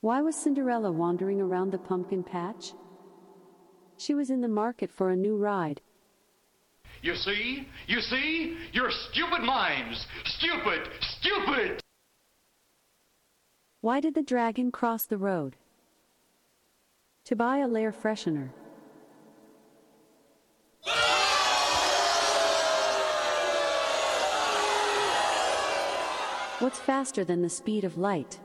Why was Cinderella wandering around the pumpkin patch? She was in the market for a new ride. You see? You see? You're stupid minds! Stupid! Stupid! Why did the dragon cross the road? To buy a lair freshener. What's faster than the speed of light?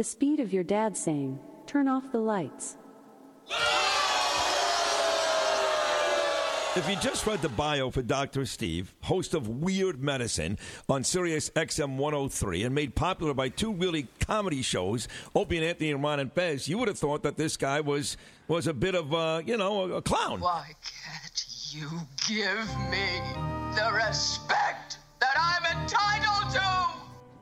The speed of your dad saying, turn off the lights. If you just read the bio for Dr. Steve, host of Weird Medicine on Sirius XM 103 and made popular by two really comedy shows, Opie and Anthony and Ron and Fez, you would have thought that this guy was was a bit of a, you know, a, a clown. Why can't you give me the respect that I'm entitled to?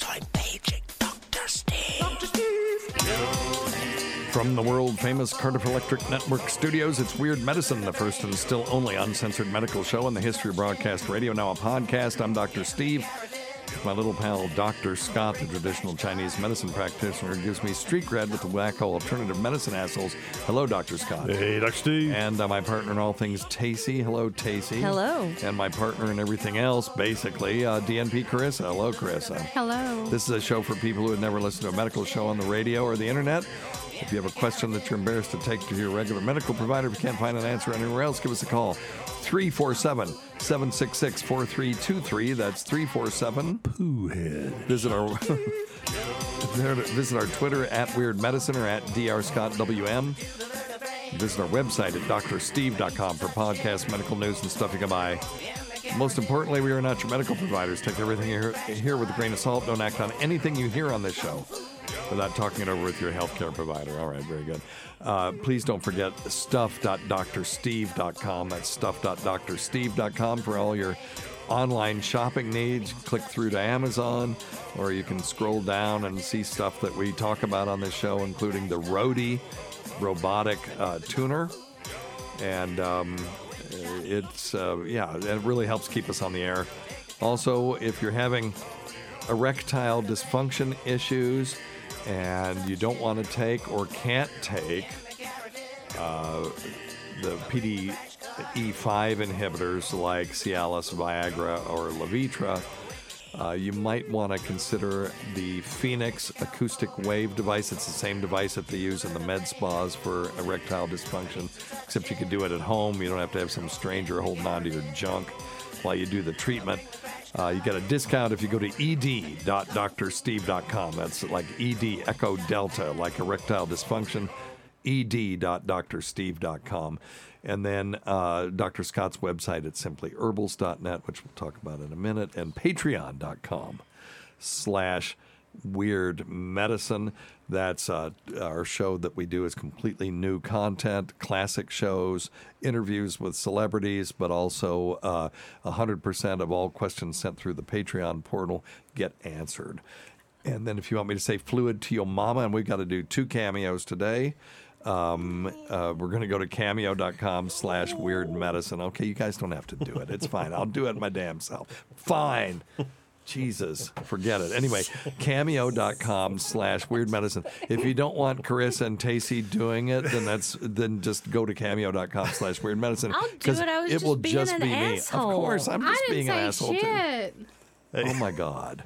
So I'm paging Dr. Steve. Dr. From the world famous Cardiff Electric Network studios, it's Weird Medicine, the first and still only uncensored medical show in the history of broadcast radio. Now a podcast. I'm Dr. Steve. My little pal, Dr. Scott, the traditional Chinese medicine practitioner, gives me street cred with the wacko alternative medicine assholes. Hello, Dr. Scott. Hey, Dr. Steve. And uh, my partner in all things, Tacie. Hello, Tacie. Hello. And my partner in everything else, basically, uh, DNP Carissa. Hello, Carissa. Hello. This is a show for people who have never listened to a medical show on the radio or the internet. If you have a question that you're embarrassed to take to your regular medical provider, if you can't find an answer anywhere else, give us a call. 347 766 4323. That's 347 Poohhead. Visit our. Visit our Twitter at Weird Medicine or at DrScottWM. Visit our website at doctorsteve.com for podcasts, medical news, and stuff you can buy. Most importantly, we are not your medical providers. Take everything you hear, hear with a grain of salt. Don't act on anything you hear on this show without talking it over with your healthcare provider. All right, very good. Uh, please don't forget stuff.doctorsteve.com. That's stuff.doctorsteve.com for all your online shopping needs. Click through to Amazon, or you can scroll down and see stuff that we talk about on this show, including the Roadie robotic uh, tuner. And um, it's, uh, yeah, it really helps keep us on the air. Also, if you're having erectile dysfunction issues and you don't want to take or can't take uh, the PDE5 inhibitors like Cialis, Viagra, or Levitra, uh, you might want to consider the Phoenix acoustic wave device. It's the same device that they use in the med spas for erectile dysfunction, except you can do it at home. You don't have to have some stranger holding on to your junk while you do the treatment. Uh, you get a discount if you go to ed.doctorsteve.com. That's like ED, Echo Delta, like erectile dysfunction ed.doctorsteve.com. And then uh, Dr. Scott's website at simplyherbals.net, which we'll talk about in a minute, and patreon.com slash weird medicine. That's uh, our show that we do is completely new content, classic shows, interviews with celebrities, but also uh, 100% of all questions sent through the Patreon portal get answered. And then if you want me to say fluid to your mama, and we've got to do two cameos today. Um, uh, we're going to go to cameo.com slash weird medicine. Okay, you guys don't have to do it. It's fine. I'll do it my damn self. Fine. Jesus, forget it. Anyway, cameo.com slash weird medicine. If you don't want Carissa and Tacie doing it, then that's then just go to cameo.com slash weird medicine. I'll do it. I was it just will being just an be asshole. me. Of course, I'm just being an asshole too. shit. Oh my God.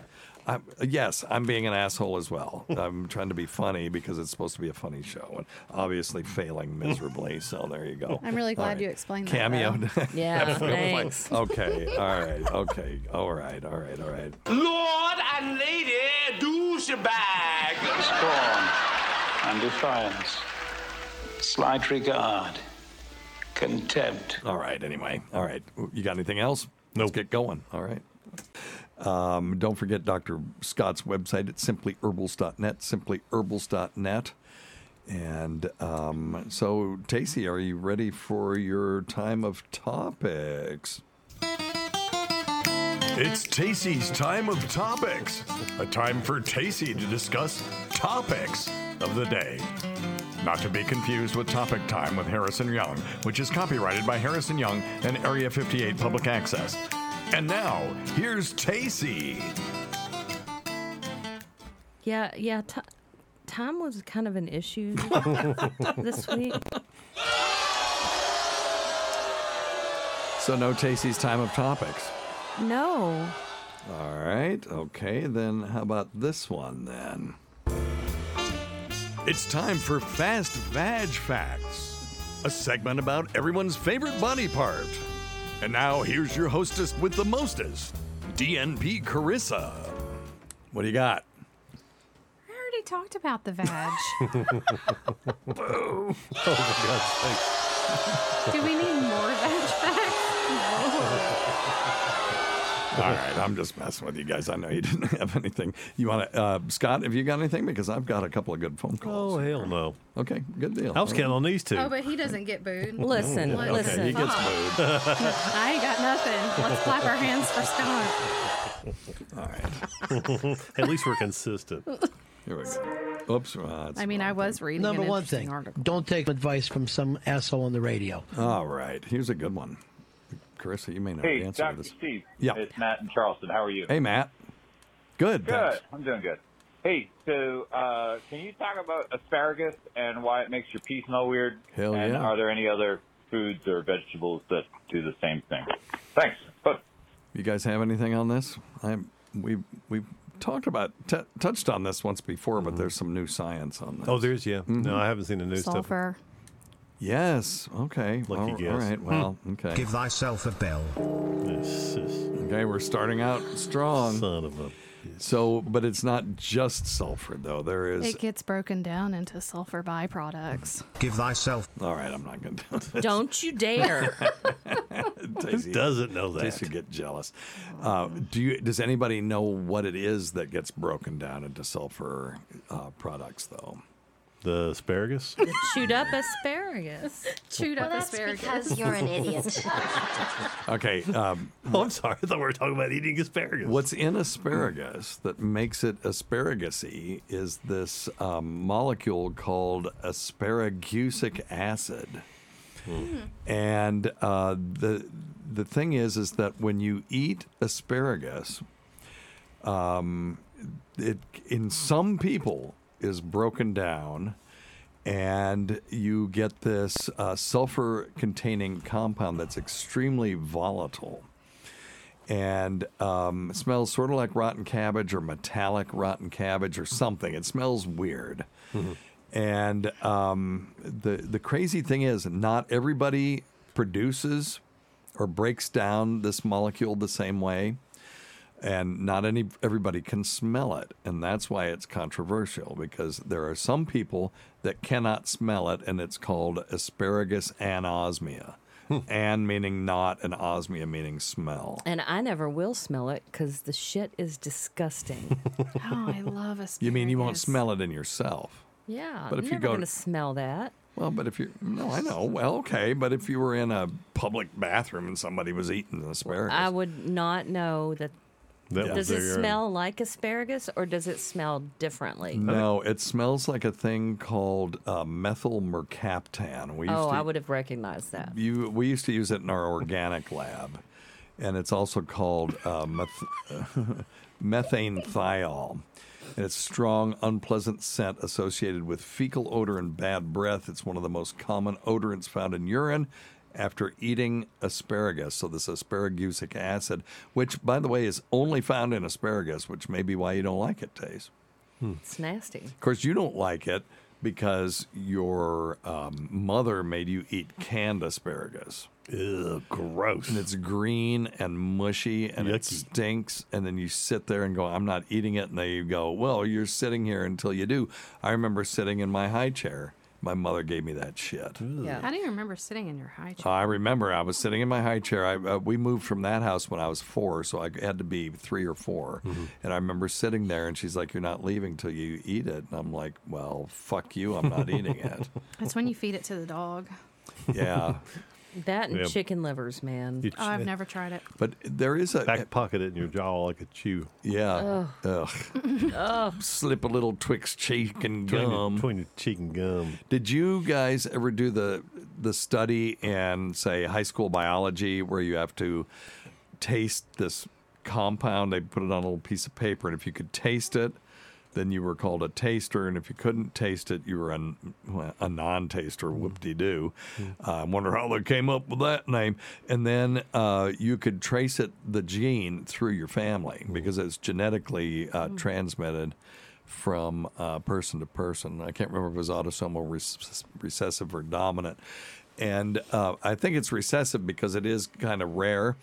I'm, yes, I'm being an asshole as well. I'm trying to be funny because it's supposed to be a funny show and obviously failing miserably. So there you go. I'm really glad All you explained that, Cameo. Yeah, thanks. okay. All right. Okay. All right. All right. All right. Lord and Lady Douchebag. Scorn and defiance, slight regard, contempt. All right. Anyway. All right. You got anything else? Let's get going. All right. Um, don't forget Dr. Scott's website at simplyherbals.net, simplyherbals.net. And um, so, Tacie, are you ready for your time of topics? It's Tacie's time of topics. A time for Tacie to discuss topics of the day. Not to be confused with Topic Time with Harrison Young, which is copyrighted by Harrison Young and Area 58 Public Access. And now, here's Tacie. Yeah, yeah. T- time was kind of an issue this week. So, no Tacie's time of topics. No. All right. Okay. Then, how about this one then? It's time for Fast Vag Facts, a segment about everyone's favorite body part. And now, here's your hostess with the mostest, DNP Carissa. What do you got? I already talked about the vag. Boo. Oh, for God's sake. Do we need more vag facts? All right, I'm just messing with you guys. I know you didn't have anything. You want to, uh, Scott? Have you got anything? Because I've got a couple of good phone calls. Oh, hell no. Okay, good deal. I was counting on these two. Oh, but he doesn't get booed. Listen, Okay, listen. he gets booed. I ain't got nothing. Let's clap our hands for Scott. All right. At least we're consistent. Here we go. Oops. uh, I mean, I was reading Number an one thing: article. don't take advice from some asshole on the radio. All right. Here's a good one. Carissa, you may know Hey, the answer to Dr. this. Steve. Yeah. It's Matt in Charleston. How are you? Hey, Matt. Good. Good. thanks. I'm doing good. Hey, so uh, can you talk about asparagus and why it makes your pee smell weird? Hell and yeah. are there any other foods or vegetables that do the same thing? Thanks. But You guys have anything on this? I'm. We we talked about t- touched on this once before, but there's some new science on this. Oh, there's, yeah. No, I haven't seen the new stuff. Sulfur. Yes. Okay. Lucky all, all guess. right. Well. Okay. Give thyself a bell. Okay, we're starting out strong. Son of a. So, but it's not just sulfur, though. There is. It gets broken down into sulfur byproducts. Give thyself. All right, I'm not going to do this. Don't you dare. Who doesn't know that? you get jealous. Uh, do you? Does anybody know what it is that gets broken down into sulfur uh, products, though? The asparagus? The chewed up asparagus. Chewed up that's asparagus. because you're an idiot. Okay. Um, oh, I'm sorry. I thought we were talking about eating asparagus. What's in asparagus that makes it asparagusy is this um, molecule called asparagusic acid. And uh, the the thing is, is that when you eat asparagus, um, it in some people is broken down, and you get this uh, sulfur-containing compound that's extremely volatile and um, smells sort of like rotten cabbage or metallic rotten cabbage or something. It smells weird. And um, the the crazy thing is, not everybody produces or breaks down this molecule the same way, and not any everybody can smell it, and that's why it's controversial because there are some people that cannot smell it, and it's called asparagus anosmia. Hmm. An meaning not, and osmia meaning smell. And I never will smell it because the shit is disgusting. Oh, I love asparagus. You mean you won't smell it in yourself? yeah, But if you never go going to- to smell that. Well, but if you no, I know. Well, okay, but if you were in a public bathroom and somebody was eating asparagus, I would not know that. That was does it smell like asparagus or does it smell differently? no, it smells like a thing called uh, methyl mercaptan. We used Oh, to, I would have recognized that. You, we used to use it in our organic lab, and it's also called uh, meth- methane thiol. And it's strong, unpleasant scent associated with fecal odor and bad breath. It's one of the most common odorants found in urine after eating asparagus. So this asparagusic acid, which by the way is only found in asparagus, which may be why you don't like it, Taste. It's nasty. Of course, you don't like it because your um, mother made you eat canned asparagus. Ew, gross. And it's green and mushy and it stinks. And then you sit there and go, I'm not eating it. And they go, Well, you're sitting here until you do. I remember sitting in my high chair. My mother gave me that shit. Yeah. How do you remember sitting in your high chair? I remember I was sitting in my high chair. I, uh, we moved from that house when I was four, so I had to be three or 4 And I remember sitting there, and she's like, "You're not leaving till you eat it." And I'm like, "Well, fuck you. I'm not eating it." That's when you feed it to the dog. Yeah, That and Yeah. chicken livers, man. You Oh, I've never tried it. but there is a back pocket it in your jaw like a chew. Yeah. Ugh. oh. Slip a little Twix cheek and Between the- gum. between your cheek and gum. Did you guys ever do the the study in say high school biology where you have to taste this compound? They put it on a little piece of paper, and if you could taste it, then you were called a taster, and if you couldn't taste it, you were a, a non-taster. Whoop-de-doo. Uh, I wonder how they came up with that name. And then uh, you could trace it, the gene, through your family because it's genetically uh, transmitted from uh, person to person. I can't remember if it was autosomal rec- recessive or dominant. And uh, I think it's recessive because it is kind of rare.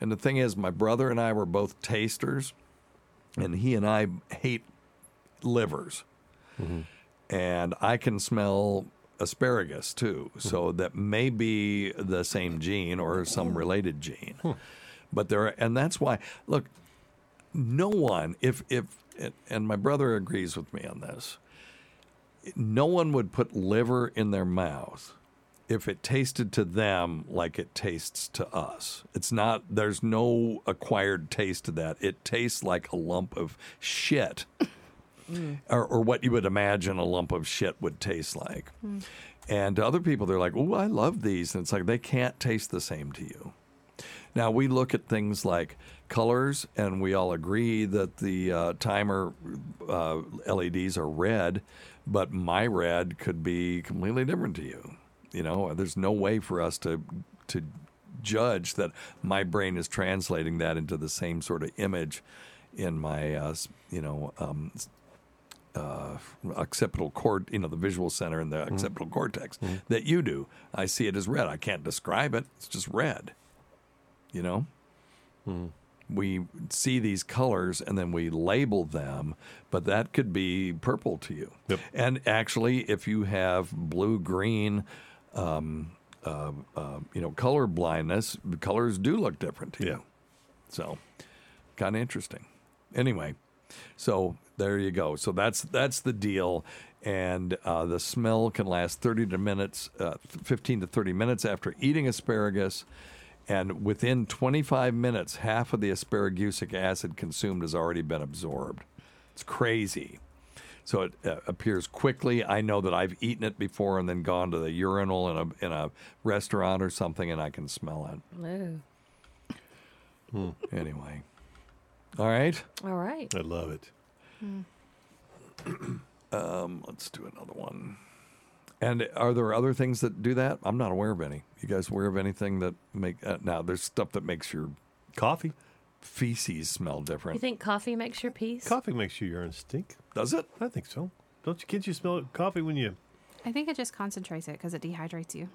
And the thing is, my brother and I were both tasters, and he and I hate livers. And I can smell asparagus too. So that may be the same gene or some related gene. But there, are, and that's why, look, no one, if, if, and my brother agrees with me on this, no one would put liver in their mouth if it tasted to them like it tastes to us. It's not, there's no acquired taste to that. It tastes like a lump of shit. Or, or what you would imagine a lump of shit would taste like. And to other people, they're like, oh, I love these. And it's like, they can't taste the same to you. Now, we look at things like colors, and we all agree that the uh, timer uh, LEDs are red, but my red could be completely different to you. You know, there's no way for us to to judge that my brain is translating that into the same sort of image in my, uh, you know, um, uh, occipital cord, you know, the visual center and the occipital cortex that you do. I see it as red. I can't describe it. It's just red. You know, we see these colors and then we label them, but that could be purple to you. And actually, if you have blue green, um, uh, uh, you know, color blindness, colors do look different to you. So, kind of interesting. Anyway, so there you go. So that's that's the deal, and uh, the smell can last thirty to minutes, uh, fifteen to thirty minutes after eating asparagus, and within twenty five minutes, half of the asparagusic acid consumed has already been absorbed. It's crazy. So it uh, appears quickly. I know that I've eaten it before and then gone to the urinal in a in a restaurant or something, and I can smell it. Ew. Anyway, All right. All right. I love it. Um, let's do another one. And are there other things that do that? I'm not aware of any. You guys aware of anything that make uh, now? There's stuff that makes your coffee feces smell different. You different. think coffee makes your peace? Coffee makes your urine stink. Does it? I think so. Don't you kids you smell coffee when you I think it just concentrates it because it dehydrates you.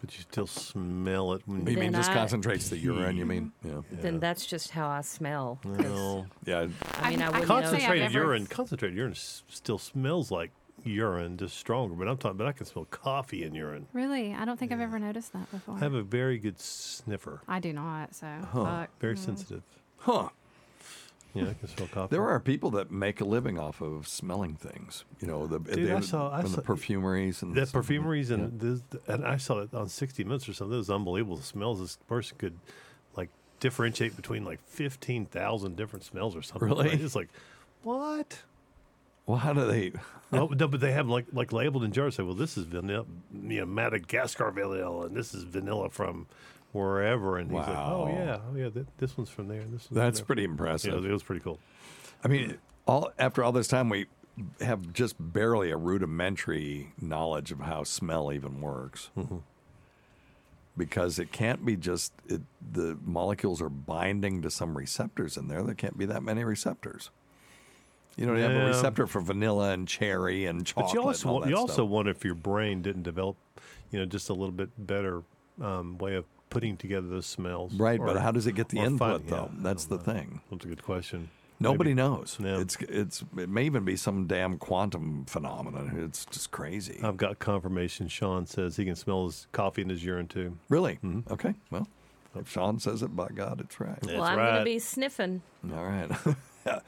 But you still smell it when You mean just I- concentrates the urine? You mean? Yeah. Then that's just how I smell. No. Yeah. I mean, I, wouldn't concentrated know. urine. Concentrated urine s- still smells like urine, just stronger. But I'm talking. But I can smell coffee in urine. Really? I don't think I've ever noticed that before. I have a very good sniffer. I do not, so. Huh. fuck. Very Mm. sensitive. Huh. Yeah, I can smell coffee. There are people that make a living off of smelling things. You know, the Dude, they- I saw, I saw the perfumeries and the stuff. perfumeries and this, and I saw it on 60 Minutes or something. It was unbelievable. The smells this person could like differentiate between like 15,000 different smells or something. Really? It's like what? Well, how do they? no, no, but they have like like labeled in jars. Say, well, this is vanilla, you know, Madagascar vanilla, and this is vanilla from wherever. And he's like, oh yeah, oh yeah, th- this one's from there. This one's That's there." pretty impressive. Yeah, it was pretty cool. I mean, all after all this time, we have just barely a rudimentary knowledge of how smell even works. Mm-hmm. Because it can't be just it, the molecules are binding to some receptors in there. There can't be that many receptors. You don't have a receptor for vanilla and cherry and chocolate. But you also and all wa- that you also wonder if your brain didn't develop, you know, just a little bit better um, way of putting together those smells. Right, but how does it get the or input finding- though? yeah, That's the thing. That's a good question. Nobody Maybe- knows. Yeah. It's it's it may even be some damn quantum phenomenon. It's just crazy. I've got confirmation. Sean says he can smell his coffee in his urine too. Really? Okay. Well, if Sean says it, by God, it's right. Well, I'm going to be sniffing. All right.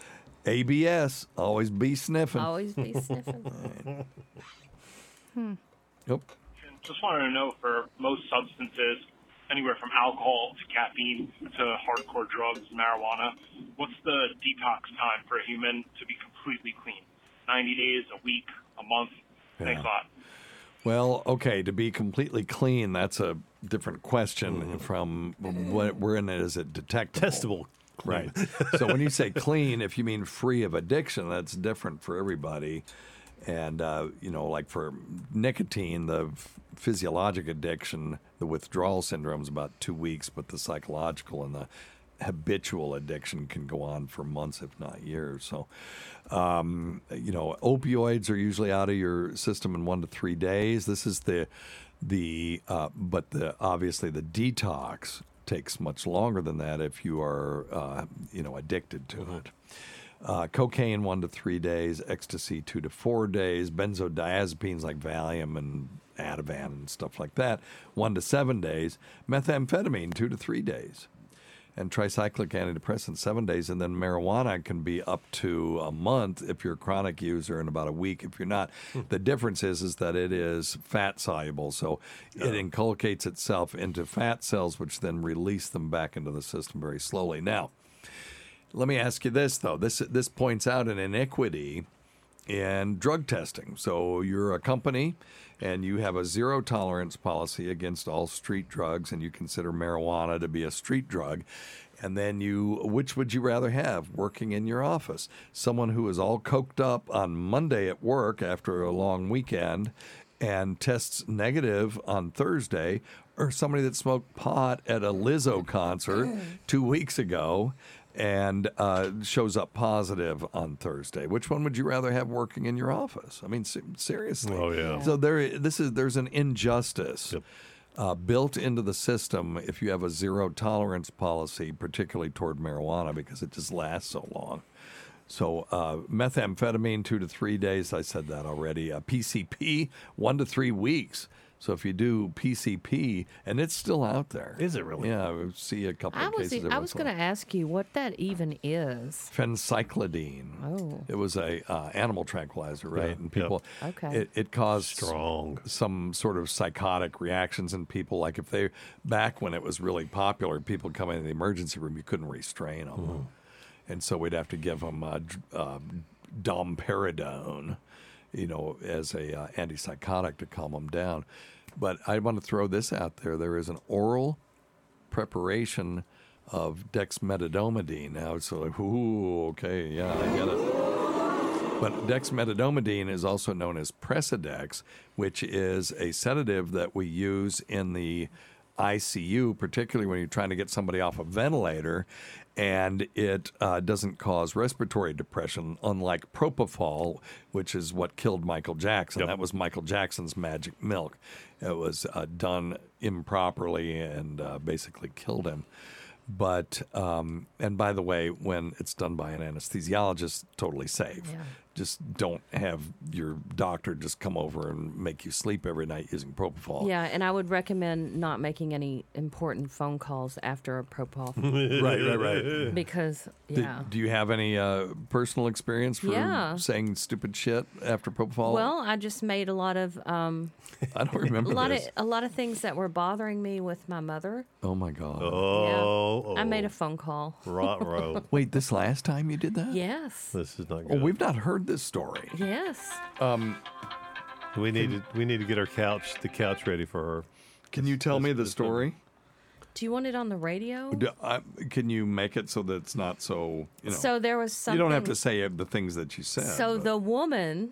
ABS, always be sniffing. Always be sniffing. Hmm. Yep. Just wanted to know for most substances, anywhere from alcohol to caffeine to hardcore drugs, marijuana, what's the detox time for a human to be completely clean? 90 days, a week, a month? Thanks a lot. Well, okay, to be completely clean, that's a different question Mm-hmm. from what we're in it. Is it detectable? Testable. Right. so when you say clean, if you mean free of addiction, that's different for everybody. And, uh, you know, like for nicotine, the physiologic addiction, the withdrawal syndrome is about two weeks, but the psychological and the habitual addiction can go on for months, if not years. So, um, you know, opioids are usually out of your system in one to three days. This is the the uh, but the obviously the detox takes much longer than that if you are uh, you know addicted to it. Uh, cocaine one to three days, ecstasy two to four days, benzodiazepines like Valium and Ativan and stuff like that, one to seven days, methamphetamine two to three days, and tricyclic antidepressant seven days, and then marijuana can be up to a month if you're a chronic user, and about a week if you're not. The difference is is that it is fat soluble, so it inculcates itself into fat cells, which then release them back into the system very slowly. Now. Let me ask you this though. This this points out an inequity in drug testing. So you're a company and you have a zero tolerance policy against all street drugs and you consider marijuana to be a street drug. And then you which would you rather have working in your office? Someone who is all coked up on Monday at work after a long weekend and tests negative on Thursday or somebody that smoked pot at a Lizzo concert mm. 2 weeks ago and uh, shows up positive on Thursday. Which one would you rather have working in your office? I mean, seriously. Oh, yeah. So there, this is there's an injustice uh, built into the system if you have a zero tolerance policy, particularly toward marijuana, because it just lasts so long. So uh, methamphetamine, two to three days. I said that already. Uh, PCP, one to three weeks. So if you do PCP, and it's still out there. Is it really? Yeah, I see a couple I of was cases. I was going to ask you what that even is. phencyclidine. Oh. It was a uh, animal tranquilizer, right? Yeah, And yep. people, Okay. it, it caused Strong. some sort of psychotic reactions in people. Like if they back when it was really popular, people coming in the emergency room, you couldn't restrain them, Mm-hmm. and so we'd have to give them uh, dr- uh, droperidol, you know, as a uh, antipsychotic to calm them down. But I want to throw this out there: there is an oral preparation of dexmedetomidine. Now it's like, ooh, okay, yeah, I get it. But dexmedetomidine is also known as Precedex, which is a sedative that we use in the ICU, particularly when you're trying to get somebody off a ventilator, and it uh, doesn't cause respiratory depression, unlike propofol, which is what killed Michael Jackson. That was Michael Jackson's magic milk. It was uh, done improperly and uh, basically killed him. But um, and by the way, when it's done by an anesthesiologist, totally safe. Yeah. Just don't have your doctor just come over and make you sleep every night using propofol. Yeah, and I would recommend not making any important phone calls after a propofol. right, right, right. Because yeah. Do, you have any uh, personal experience for Yeah. saying stupid shit after propofol? Well, I just made a lot of um, I don't remember a lot this. of a lot of things that were bothering me with my mother. oh my god. Oh, I made a phone call. Rot row. Wait, this last time you did that? Yes. This is not Oh, good. we've not heard this story. Yes. Um, we need to we need to get our couch the couch ready for her. Can you tell me the story? Do you want it on the radio? Do- I- can you make it so that it's not so you know? So there was You don't have to say the things that you said. So but- the woman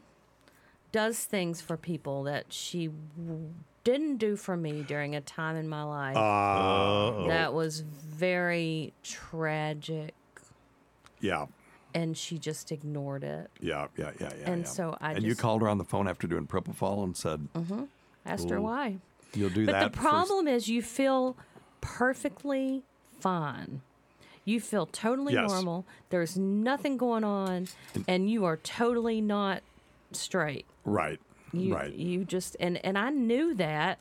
does things for people that she w- didn't do for me during a time in my life Uh-oh. that was very tragic, yeah, and she just ignored it. yeah, yeah, yeah, yeah. And yeah. so I and you called her on the phone after doing propofol and said, hmm Asked her why. "You'll do but that." But the first." problem is, you feel perfectly fine. You feel totally Yes. normal. There's nothing going on, and you are totally not straight. Right. You, right. You just and and I knew that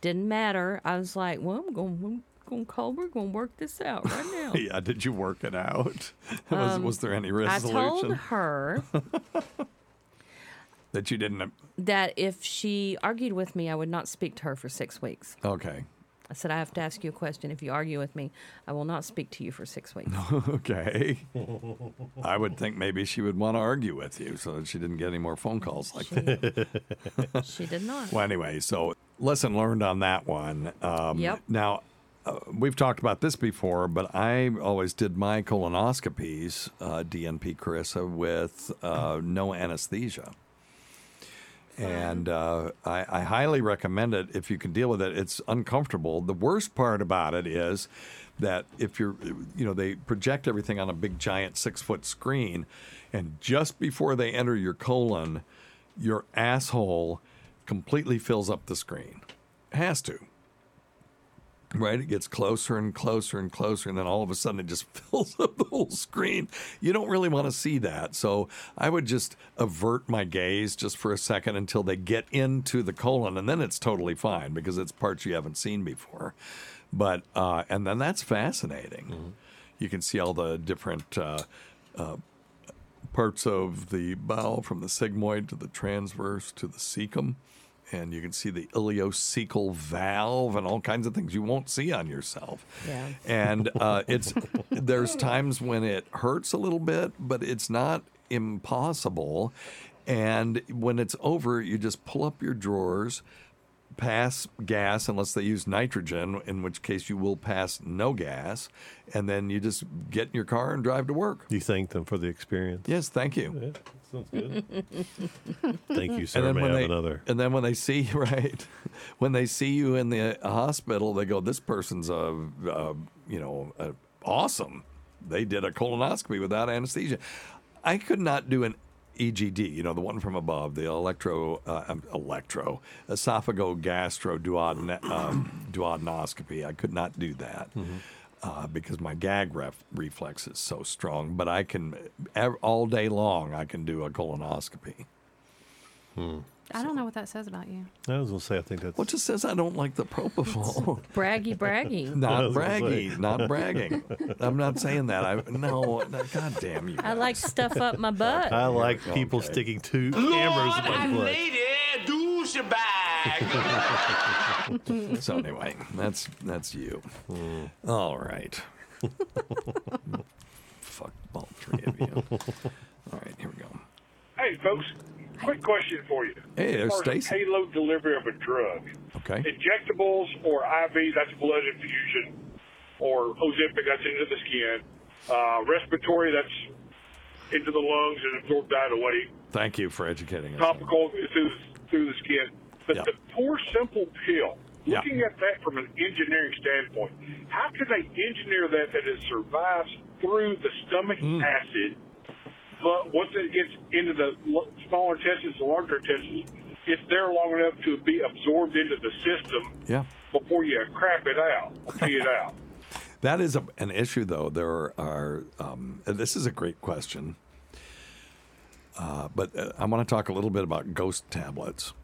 didn't matter. I was like, well, I'm going. To call. We're going to work this out right now. yeah. Did you work it out? was, Um, was there any resolution? I told her that you didn't? that if she argued with me, I would not speak to her for six weeks. Okay. I said, I have to ask you a question. If you argue with me, I will not speak to you for six weeks. okay. I would think maybe she would want to argue with you so that she didn't get any more phone calls like that. she did not. Well, anyway, so lesson learned on that one. Um, Yep. Now, uh, we've talked about this before, but I always did my colonoscopies, uh, DNP Carissa, with uh, no anesthesia. And uh, I, I highly recommend it if you can deal with it. It's uncomfortable. The worst part about it is that if you're, you know, they project everything on a big giant six foot screen, and just before they enter your colon, your asshole completely fills up the screen. It has to. Right? It gets closer and closer and closer, and then all of a sudden it just fills up the whole screen. You don't really want to see that. So I would just avert my gaze just for a second until they get into the colon, and then it's totally fine because it's parts you haven't seen before. But, uh, and then that's fascinating. You can see all the different. Uh, uh, parts of the bowel from the sigmoid to the transverse to the cecum. And you can see the ileocecal valve and all kinds of things you won't see on yourself. Yeah. And uh, it's there's times when it hurts a little bit, but it's not impossible. And when it's over, you just pull up your drawers, pass gas unless they use nitrogen, in which case you will pass no gas, and then you just get in your car and drive to work. You thank them for the experience. Yes, thank you. Yeah, sounds good. Thank you, sir. And then May when I they have another? and then when they see right, when they see you in the hospital, they go, "This person's a, a you know a, awesome. They did a colonoscopy without anesthesia." I could not do an EGD, you know, the one from above, the electro, uh, um, electro, esophagogastro duoden, um, duodenoscopy. I could not do that uh, because my gag ref- reflex is so strong. But I can, all day long, I can do a colonoscopy. I don't know what that says about you. I was gonna say I think that's. Well, it just says I don't like the propofol. Braggy, braggy. Not was braggy, not bragging. I'm not saying that. I no, no, God damn you. I like stuff up my butt. I like people Okay. sticking two Lord cameras in and my butt. lady douchebag. So anyway, that's that's you. All right. Fuck all three of you. All right, here we go. Hey, folks, quick question for you. Hey, there's Stacy. Payload delivery of a drug. Okay. Injectables or IV, that's blood infusion. or Ozempic, that's into the skin. Uh, respiratory, that's into the lungs and absorb that away. Thank you for educating us. Topical is through, through the skin. But the poor simple pill, Yeah. looking at that from an engineering standpoint, how can they engineer that that it survives through the stomach Mm. acid, but once it gets into the l- smaller intestines, the larger intestines, it's there long enough to be absorbed into the system Yeah. before you crap it out, pee it out. That is a, an issue, though. There are, um, and this is a great question. Uh, but uh, I want to talk a little bit about ghost tablets.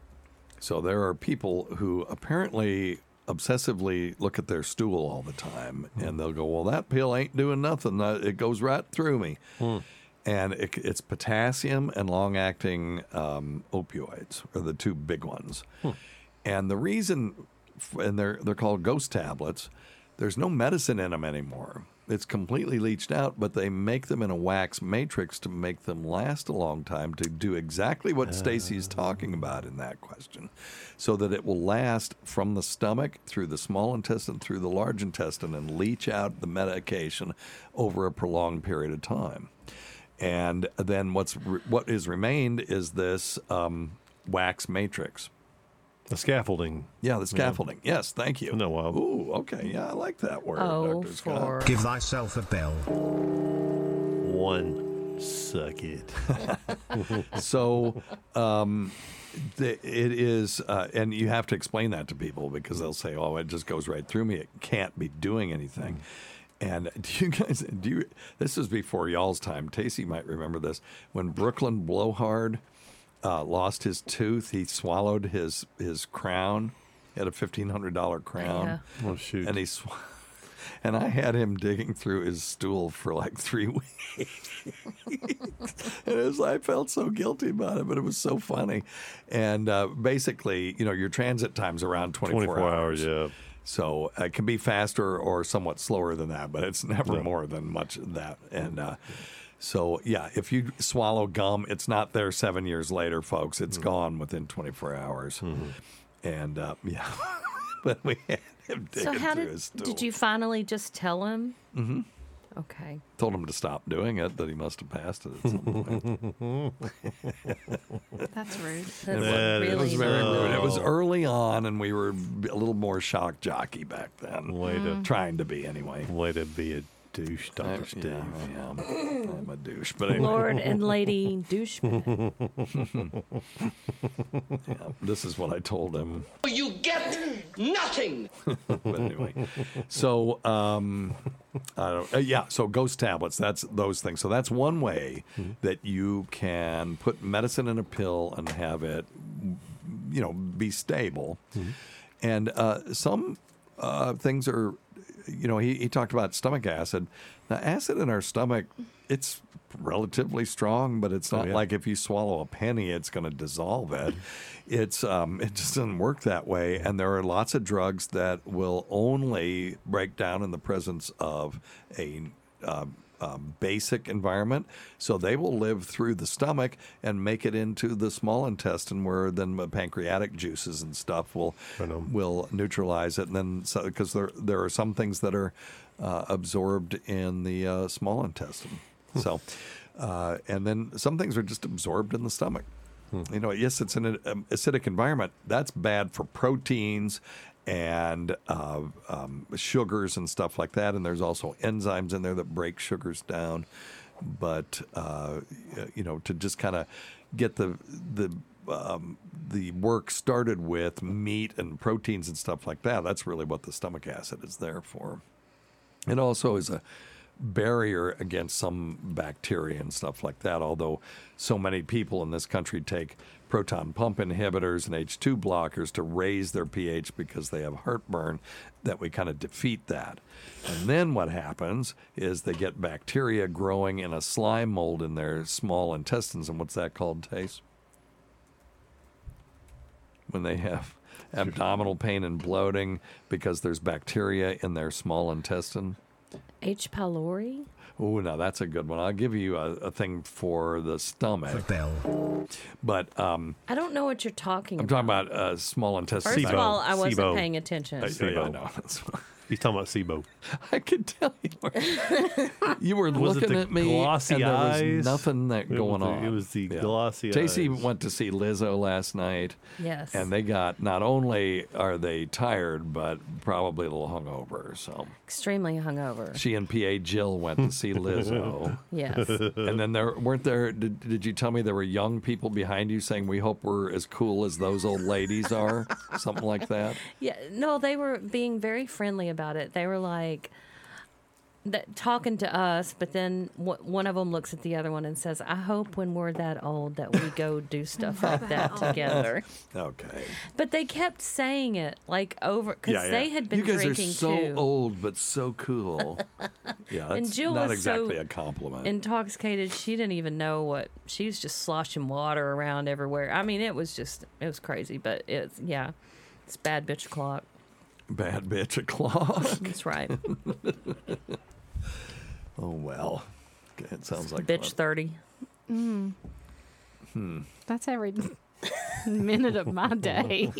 So there are people who apparently obsessively look at their stool all the time, and they'll go, "Well, that pill ain't doing nothing. Uh, It goes right through me." And it, it's potassium and long-acting um, opioids are the two big ones. And the reason, and they're they're called ghost tablets. There's no medicine in them anymore. It's completely leached out, but they make them in a wax matrix to make them last a long time to do exactly what Stacy's talking about in that question, so that it will last from the stomach through the small intestine through the large intestine and leach out the medication over a prolonged period of time. And then what's re- what is remained is this um, wax matrix. The scaffolding. Yeah, the scaffolding. Yes, thank you. No, wow. Ooh, okay. Yeah, I like that word, Oh, Dr. Scott. for Give thyself a bell. One. Suck it. so um, the, it is, uh, and you have to explain that to people because they'll say, "Oh, it just goes right through me. It can't be doing anything." And do you guys do you? This is before y'all's time. Tacie might remember this when Brooklyn Blowhard uh, lost his tooth. He swallowed his his crown. He had a fifteen hundred dollar crown. Yeah. Oh, shoot. And he. Sw- and I had him digging through his stool for like three weeks. and it was, I felt so guilty about it, but it was so funny. And uh, basically, you know, your transit time's around 24, 24 hours, yeah. So it can be faster or somewhat slower than that, but it's never Yeah. more than much of that. And uh, so, yeah, if you swallow gum, it's not there seven years later, folks. It's gone within 24 hours. And uh, yeah, but we had him So digging how through did his stool. did you finally just tell him? Mm-hmm. Okay. Told him to stop doing it, that he must have passed it at some point. That's rude. It That's was, it was very rude. rude. It was early on, and we were a little more shock jockey back then. Way to trying to be anyway. Way to be a douche, I, Doctor Steve. yeah, I am. I'm a douche, but anyway. Lord and Lady douchebag. yeah, this is what I told him. You get nothing. but anyway, so um, I don't, uh, yeah, so ghost tablets. That's those things. So that's one way that you can put medicine in a pill and have it, you know, be stable. And uh, some uh, things are, you know, he, he talked about stomach acid. Now, acid in our stomach, it's relatively strong, but it's Oh, not yeah. like if you swallow a penny, it's going to dissolve it. It's um, it just doesn't work that way. And there are lots of drugs that will only break down in the presence of a um, um, basic environment. So they will live through the stomach and make it into the small intestine, where then the pancreatic juices and stuff will will neutralize it. And then because there there are some things that are uh, absorbed in the uh, small intestine. So, uh, and then some things are just absorbed in the stomach. You know, yes, it's an um, acidic environment. That's bad for proteins and uh, um, sugars and stuff like that. And there's also enzymes in there that break sugars down. But uh, you know, to just kind of get the the um, the work started with meat and proteins and stuff like that. That's really what the stomach acid is there for. It also is a barrier against some bacteria and stuff like that. Although so many people in this country take proton pump inhibitors and H2 blockers to raise their pH because they have heartburn, that we kind of defeat that. And then what happens is they get bacteria growing in a slime mold in their small intestines. And what's that called, Taste? When they have abdominal pain and bloating because there's bacteria in their small intestine. H. pylori. Oh, now that's a good one. I'll give you a, a thing for the stomach. For bell. But um, I don't know what you're talking about. I'm about. talking about uh, small intestine. First of all, I wasn't paying attention. Uh, yeah, I know. That's why. He's talking about SIBO. I could tell you were, you were Was looking at me, glossy and there was eyes? nothing that It was going the- on. it was the glossy Stacey eyes. went to see Lizzo last night. Yes. and they got not only are they tired, but probably a little hungover. So Extremely hungover. she and PA Jill went to see Lizzo. Yes. and then there weren't there. Did, did you tell me there were young people behind you saying, "We hope we're as cool as those old ladies are," something like that? Yeah, no, they were being very friendly about it. They were like that, talking to us, but then w- one of them looks at the other one and says, "I hope when we're that old that we go do stuff like that together." Okay. But they kept saying it like over because Yeah, yeah. they had been you guys drinking are so too. old but so cool. Yeah, that's and Jill not was exactly so a compliment. Intoxicated, she didn't even know what she was just sloshing water around everywhere. I mean, it was just it was crazy, but it's yeah, it's bad bitch o'clock. Bad bitch o'clock. That's right. oh well, Okay, it sounds like bitch fun. thirty. Mm, Hmm. that's every minute of my day.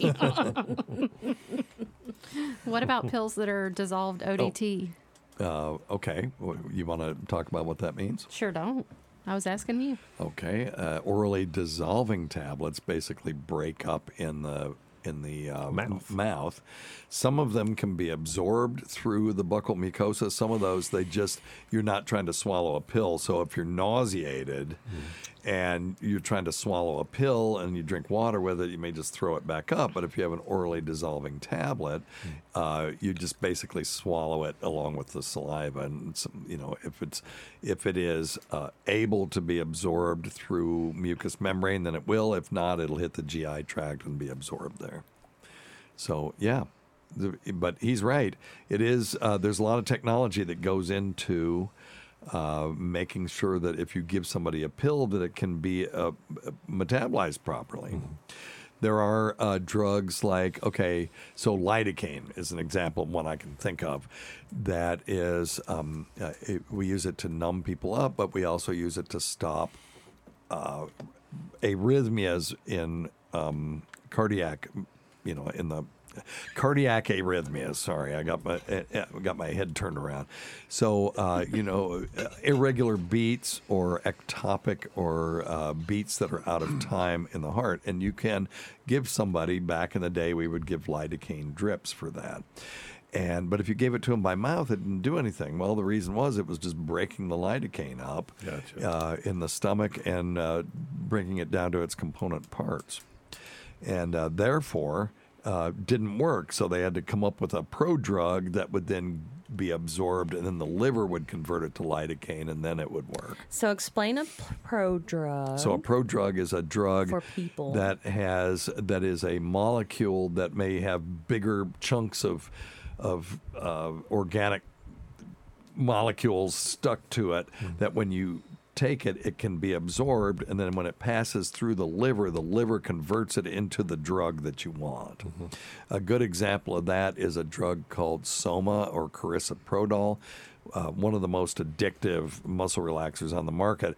what about pills that are dissolved ODT? Uh, okay, Well, you want to talk about what that means? Sure don't. I was asking you. Okay, uh, orally dissolving tablets basically break up in the in the uh, mouth. mouth. Some of them can be absorbed through the buccal mucosa. Some of those they just you're not trying to swallow a pill. So if you're nauseated and you're trying to swallow a pill and you drink water with it, you may just throw it back up. But if you have an orally dissolving tablet, uh, you just basically swallow it along with the saliva. And some, you know, if it's if it is uh, able to be absorbed through mucous membrane, then it will. If not, it'll hit the GI tract and be absorbed there. So yeah, but he's right. It is. Uh, there's a lot of technology that goes into uh, making sure that if you give somebody a pill, that it can be uh, metabolized properly. There are uh, drugs like okay, so lidocaine is an example of one I can think of. That is, um, uh, it, we use it to numb people up, but we also use it to stop uh, arrhythmias in um, cardiac, you know, in the cardiac arrhythmias. Sorry, I got my uh, got my head turned around. So uh, you know, irregular beats or ectopic or uh, beats that are out of time in the heart, and you can give somebody. Back in the day, we would give lidocaine drips for that. And but if you gave it to them by mouth, it didn't do anything. Well, the reason was it was just breaking the lidocaine up uh, in the stomach and uh, bringing it down to its component parts, and uh, therefore uh, didn't work. So they had to come up with a prodrug that would then be absorbed, and then the liver would convert it to lidocaine, and then it would work. So explain a pro drug. So a prodrug is a drug For people. that has that is a molecule that may have bigger chunks of of uh, organic molecules stuck to it. That when you take it, it can be absorbed, and then when it passes through the liver, the liver converts it into the drug that you want. A good example of that is a drug called Soma or Carisoprodol, uh, one of the most addictive muscle relaxers on the market.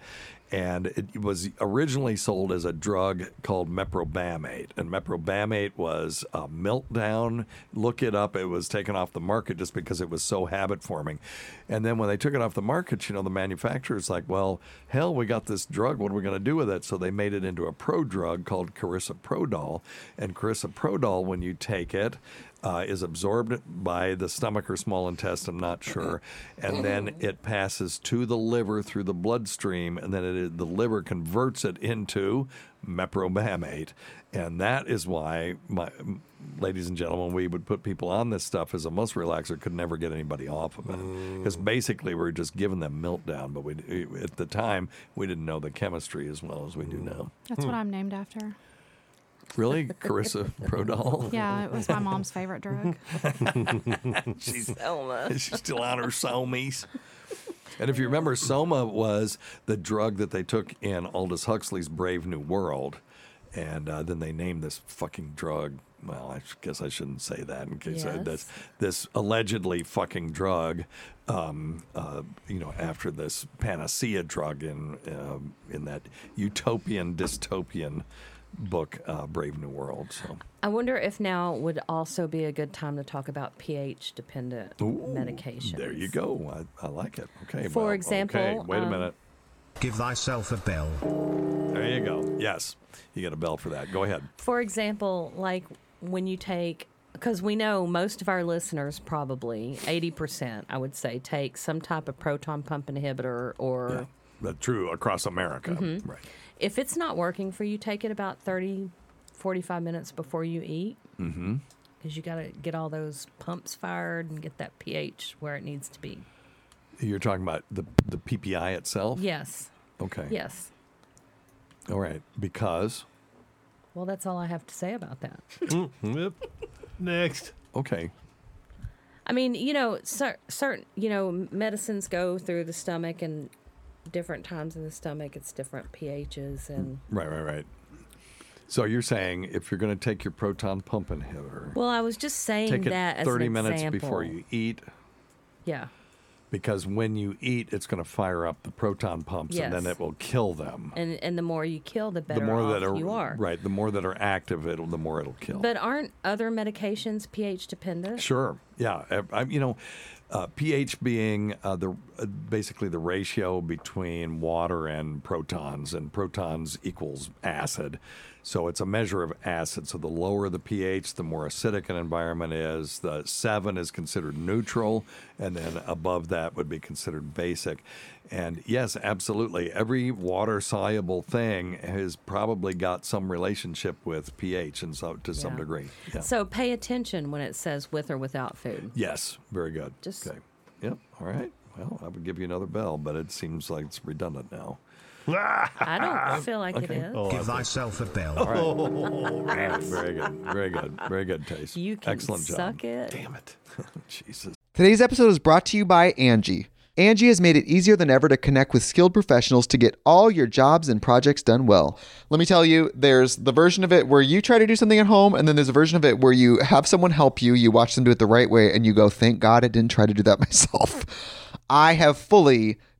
And it was originally sold as a drug called meprobamate. And meprobamate was a Miltown. Look it up. It was taken off the market just because it was so habit forming. And then when they took it off the market, you know, the manufacturer's like, well, hell, we got this drug. What are we going to do with it? So they made it into a pro drug called Carisoprodol. And Carisoprodol, when you take it, uh, is absorbed by the stomach or small intestine, not sure, and then mm-hmm. it passes to the liver through the bloodstream, and then it is, the liver converts it into meprobamate, and that is why, my, ladies and gentlemen, we would put people on this stuff as a muscle relaxer, could never get anybody off of it, mm. because basically we're just giving them Miltown, but we at the time we didn't know the chemistry as well as we do mm. now. That's what hmm. I'm named after. Really, Carissa Prodol? Yeah, it was my mom's favorite drug. she's, she's still on her somies. And if you remember, Soma was the drug that they took in Aldous Huxley's Brave New World. And uh, then they named this fucking drug. Well, I guess I shouldn't say that in case I, Yes. this this allegedly fucking drug, um, uh, you know, after this panacea drug in um in that utopian dystopian book, uh, Brave New World. So I wonder if now would also be a good time to talk about pH dependent medication. there you go. I, I like it. Okay. For well, example, okay, wait a um, minute. Give thyself a bell. There you go. Yes, you get a bell for that. Go ahead. For example, like when you take, because we know most of our listeners probably 80%, I would say, take some type of proton pump inhibitor or That's true across America. Mhm. Right. If it's not working for you, take it about 30, 45 minutes before you eat Mm-hmm. because you got to get all those pumps fired and get that pH where it needs to be. You're talking about the the PPI itself. Yes. Okay. Yes. All right. Because. Well, that's all I have to say about that. yep. Next. Okay. I mean, you know, cer- certain, you know, medicines go through the stomach and different times in the stomach, it's different pHs and. Right. Right. Right. So you're saying if you're going to take your proton pump inhibitor, Well, I was just saying take it that as 30 an minutes example. before you eat, Yeah. because when you eat, it's going to fire up the proton pumps, and then Yes. it will kill them. And and the more you kill, the better the more off that are you are. right, the more that are active, it'll the more it'll kill. But aren't other medications pH dependent? Sure. Yeah. I, I- you know, uh, pH being uh, the uh, basically the ratio between water and protons, and protons equals acid. So it's a measure of acid. So the lower the pH, the more acidic an environment is. The seven is considered neutral, and then above that would be considered basic. And yes, absolutely, every water soluble thing has probably got some relationship with pH, and so to some degree. Yeah. So pay attention when it says with or without food. Yes, very good. Just- okay. Yep. All right. Well, I would give you another bell, but it seems like it's redundant now. I don't feel like Okay. it is. Oh, Give thyself a bell. All right. Oh. All right. Very good. Very good. Very good taste. You can Excellent job. suck it. Damn it. Jesus. Today's episode is brought to you by Angie. Angie has made it easier than ever to connect with skilled professionals to get all your jobs and projects done well. Let me tell you, there's the version of it where you try to do something at home, and then there's a version of it where you have someone help you, you watch them do it the right way, and you go, thank God I didn't try to do that myself. I have fully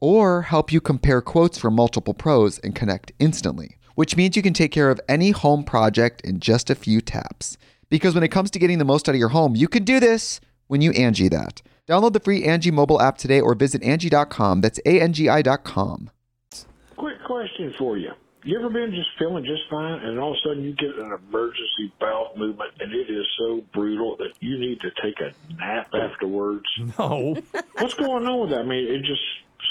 or help you compare quotes from multiple pros and connect instantly, which means you can take care of any home project in just a few taps. Because when it comes to getting the most out of your home, you can do this when you Angie that. Download the free Angie mobile app today or visit Angie.com. That's A-N-G-I dot com. Quick question for you. You ever been just feeling just fine, and all of a sudden you get an emergency bowel movement, and it is so brutal that you need to take a nap afterwards? No. What's going on with that? I mean, it just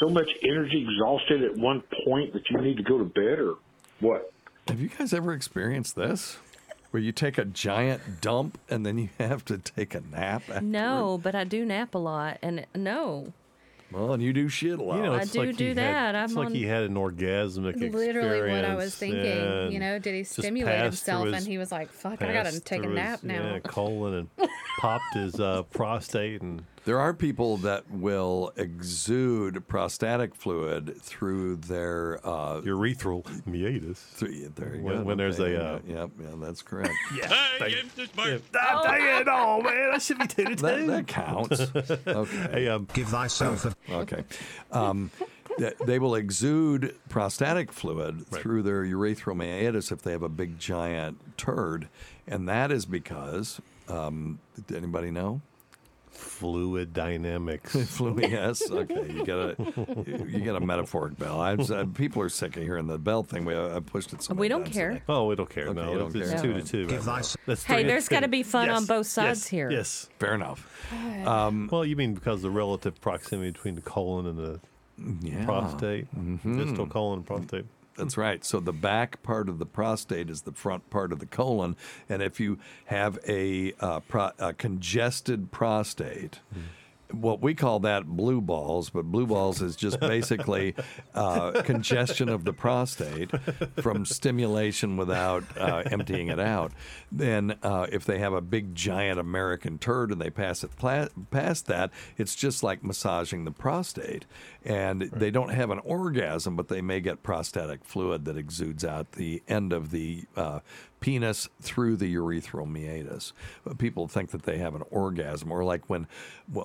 so much energy exhausted at one point that you need to go to bed, or what? Have you guys ever experienced this? Where you take a giant dump and then you have to take a nap? after- No, but I do nap a lot, and no, Well, and you do shit a lot. You know, I do like do that. Had, it's I'm like on- he had an orgasmic Literally what I was thinking. You know, did he stimulate himself his- and he was like, fuck, I gotta take a nap his, now. Yeah, colon and popped his uh, prostate and There are people that will exude prostatic fluid through their uh, urethral meatus. Through, there you When- go. when there's Okay, a, uh, yeah, yep, yeah, that's correct. yeah, dang, Ah, dang it! Oh man, I should be two to That, two. that counts. Okay. Hey, um, Give thyself a Okay. Um, they will exude prostatic fluid through their urethral meatus if they have a big giant turd, and that is because um, did anybody know? Fluid dynamics. Fluid, yes. Okay, you got a you got a metaphoric bell. I, I, people are sick of hearing the bell thing. We I pushed it. so We don't times care. today. Oh, we don't care. Okay, no, don't it's, care. two to two. Give right thy- now. That's Hey, there's gotta be fun on both sides yes, here. Yes. Fair enough. Um, well, you mean because the relative proximity between the colon and the Yeah. prostate, Mhm. distal colon and prostate. That's right. So the back part of the prostate is the front part of the colon, and if you have a, uh, pro- a congested prostate. What we call that blue balls, but blue balls is just basically uh, congestion of the prostate from stimulation without uh, emptying it out. Then, uh, if they have a big giant American turd and they pass it pla- past that, it's just like massaging the prostate. And they don't have an orgasm, but they may get prostatic fluid that exudes out the end of the uh, penis through the urethral meatus. But people think that they have an orgasm, or like when,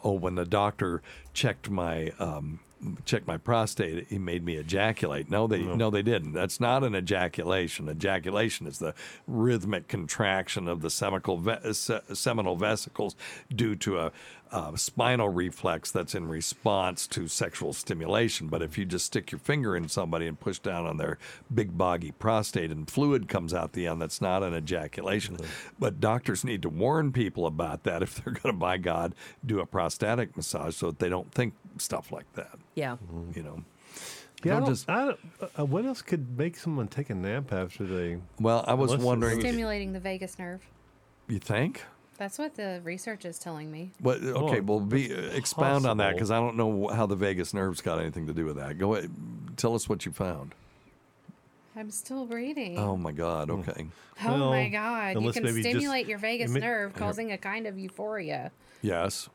oh, when the doctor checked my. Um, checked my prostate he made me ejaculate no they no. they didn't that's not an ejaculation ejaculation is the rhythmic contraction of the seminal, ve- se- seminal vesicles due to a uh, spinal reflex that's in response to sexual stimulation. But if you just stick your finger in somebody and push down on their big boggy prostate and fluid comes out the end, that's not an ejaculation. But doctors need to warn people about that if they're going to, by God, do a prostatic massage so that they don't think stuff like that. Yeah. You know. Yeah, Don't don't, just- I don't, uh, what else could make someone take a nap after they? Well, I was wondering. Stimulating the vagus nerve. You think? That's what the research is telling me. What? Oh, okay, Oh, well, be, uh, that's expound on that because I don't know how the vagus nerve's got anything to do with that. Go ahead, tell us what you found. I'm still reading. Oh my God! Okay. Oh my God. You can maybe just- stimulate your vagus may- nerve, causing a kind of euphoria. Yes.